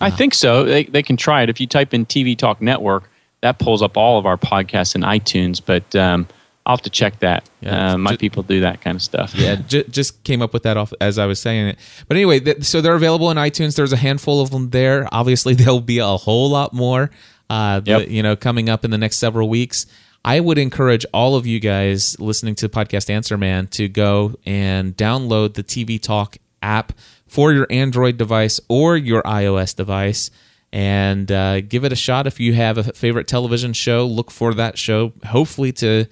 I uh, think so. They, they can try it. If you type in TV Talk Network, that pulls up all of our podcasts in iTunes. But um, I'll have to check that. Yeah, uh, my just, people do that kind of stuff. Yeah, j- just came up with that off as I was saying it. But anyway, th- so they're available in iTunes. There's a handful of them there. Obviously, there'll be a whole lot more. Uh, yep. you know, coming up in the next several weeks. I would encourage all of you guys listening to podcast Answer Man to go and download the TV Talk app for your Android device or your iOS device and uh, give it a shot. If you have a favorite television show, look for that show. Hopefully to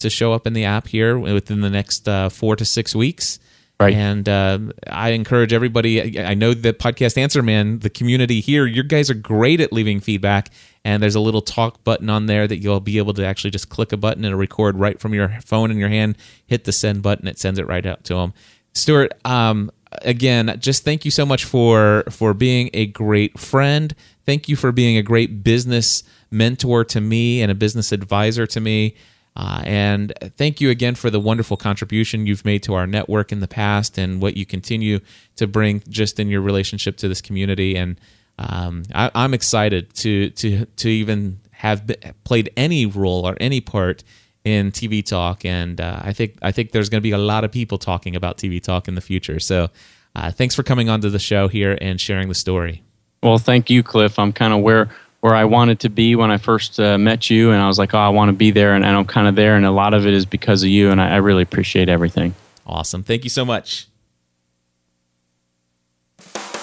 to show up in the app here within the next uh, four to six weeks. Right. And uh, I encourage everybody. I know the podcast Answer Man, the community here, you guys are great at leaving feedback. And there's a little talk button on there that you'll be able to actually just click a button and record right from your phone in your hand. Hit the send button, it sends it right out to them. Stuart, um, again, just thank you so much for for being a great friend. Thank you for being a great business mentor to me and a business advisor to me. Uh, and thank you again for the wonderful contribution you've made to our network in the past and what you continue to bring just in your relationship to this community. And um, I, am excited to to to even have played any role or any part in TV talk. And uh, I think I think there's going to be a lot of people talking about TV talk in the future. So uh, thanks for coming onto the show here and sharing the story. Well, thank you, Cliff. I'm kind of where where I wanted to be when I first uh, met you, and I was like, oh, I want to be there, and, and, I'm kind of there, and a lot of it is because of you, and I, I really appreciate everything. Awesome. Thank you so much.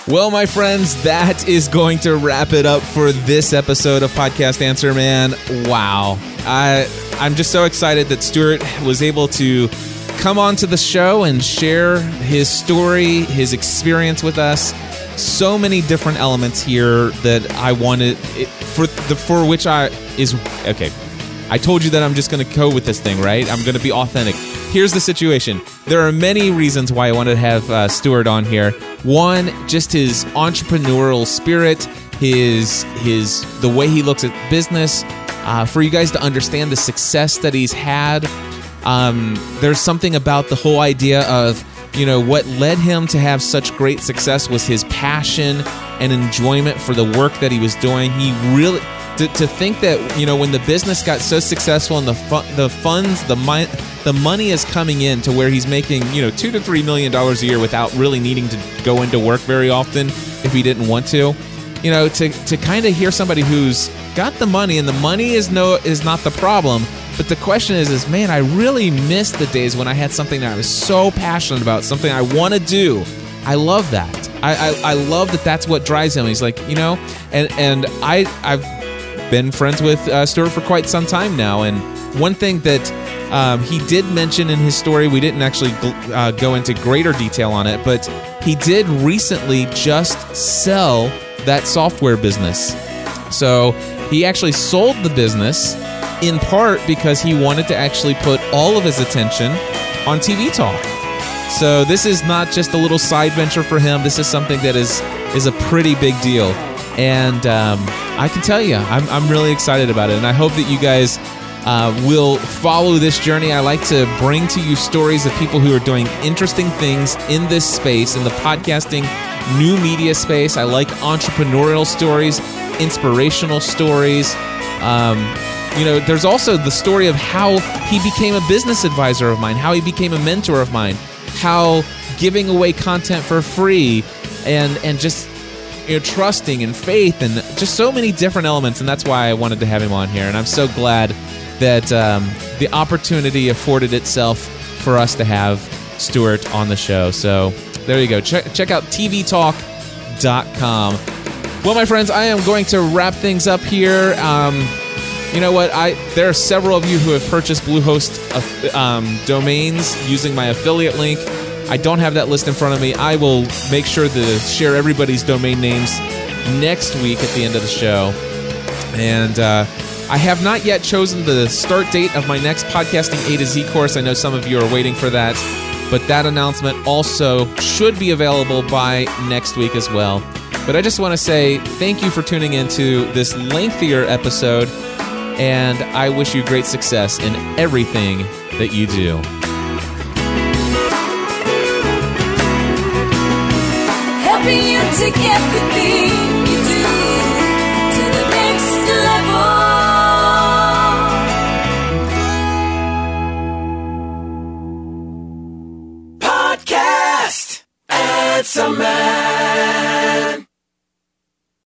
Well, my friends, that is going to wrap it up for this episode of Podcast Answer Man. Wow. I I'm just so excited that Stuart was able to come on to the show and share his story, his experience with us so many different elements here that I wanted it, for the for which I is okay. I told you that I'm just going to go with this thing, right? I'm going to be authentic. Here's the situation. There are many reasons why I wanted to have uh, Stuart on here. One, just his entrepreneurial spirit, his his the way he looks at business. Uh, for you guys to understand the success that he's had. Um, there's something about the whole idea of you know, what led him to have such great success was his passion and enjoyment for the work that he was doing. He really to, to think that you know when the business got so successful and the fu- the funds the money the money is coming in to where he's making you know two to three million dollars a year without really needing to go into work very often if he didn't want to you know to to kind of hear somebody who's got the money and the money is no is not the problem but the question is, is man, I really miss the days when I had something that I was so passionate about, something I want to do. I love that. I, I, I love that. That's what drives him. He's like, you know, and and I I've been friends with uh, Stuart for quite some time now, and one thing that um, he did mention in his story, we didn't actually uh, go into greater detail on it, but he did recently just sell that software business. So he actually sold the business in part because he wanted to actually put all of his attention on TV talk. So this is not just a little side venture for him. This is something that is is a pretty big deal, and um, I can tell you, I'm I'm really excited about it, and I hope that you guys. Uh, will follow this journey. I like to bring to you stories of people who are doing interesting things in this space, in the podcasting new media space. I like entrepreneurial stories, inspirational stories. Um, you know, there's also the story of how he became a business advisor of mine, how he became a mentor of mine, how giving away content for free and and just you know trusting and faith and just so many different elements and that's why I wanted to have him on here and I'm so glad that um, the opportunity afforded itself for us to have Stuart on the show. So there you go. Check check out tvtalk.com. Well, my friends, I am going to wrap things up here. Um, you know what? I there are several of you who have purchased Bluehost um, domains using my affiliate link. I don't have that list in front of me. I will make sure to share everybody's domain names next week at the end of the show. And uh, I have not yet chosen the start date of my next podcasting A to Z course. I know some of you are waiting for that, but that announcement also should be available by next week as well. But I just want to say thank you for tuning into this lengthier episode, and I wish you great success in everything that you do. Helping you to get the things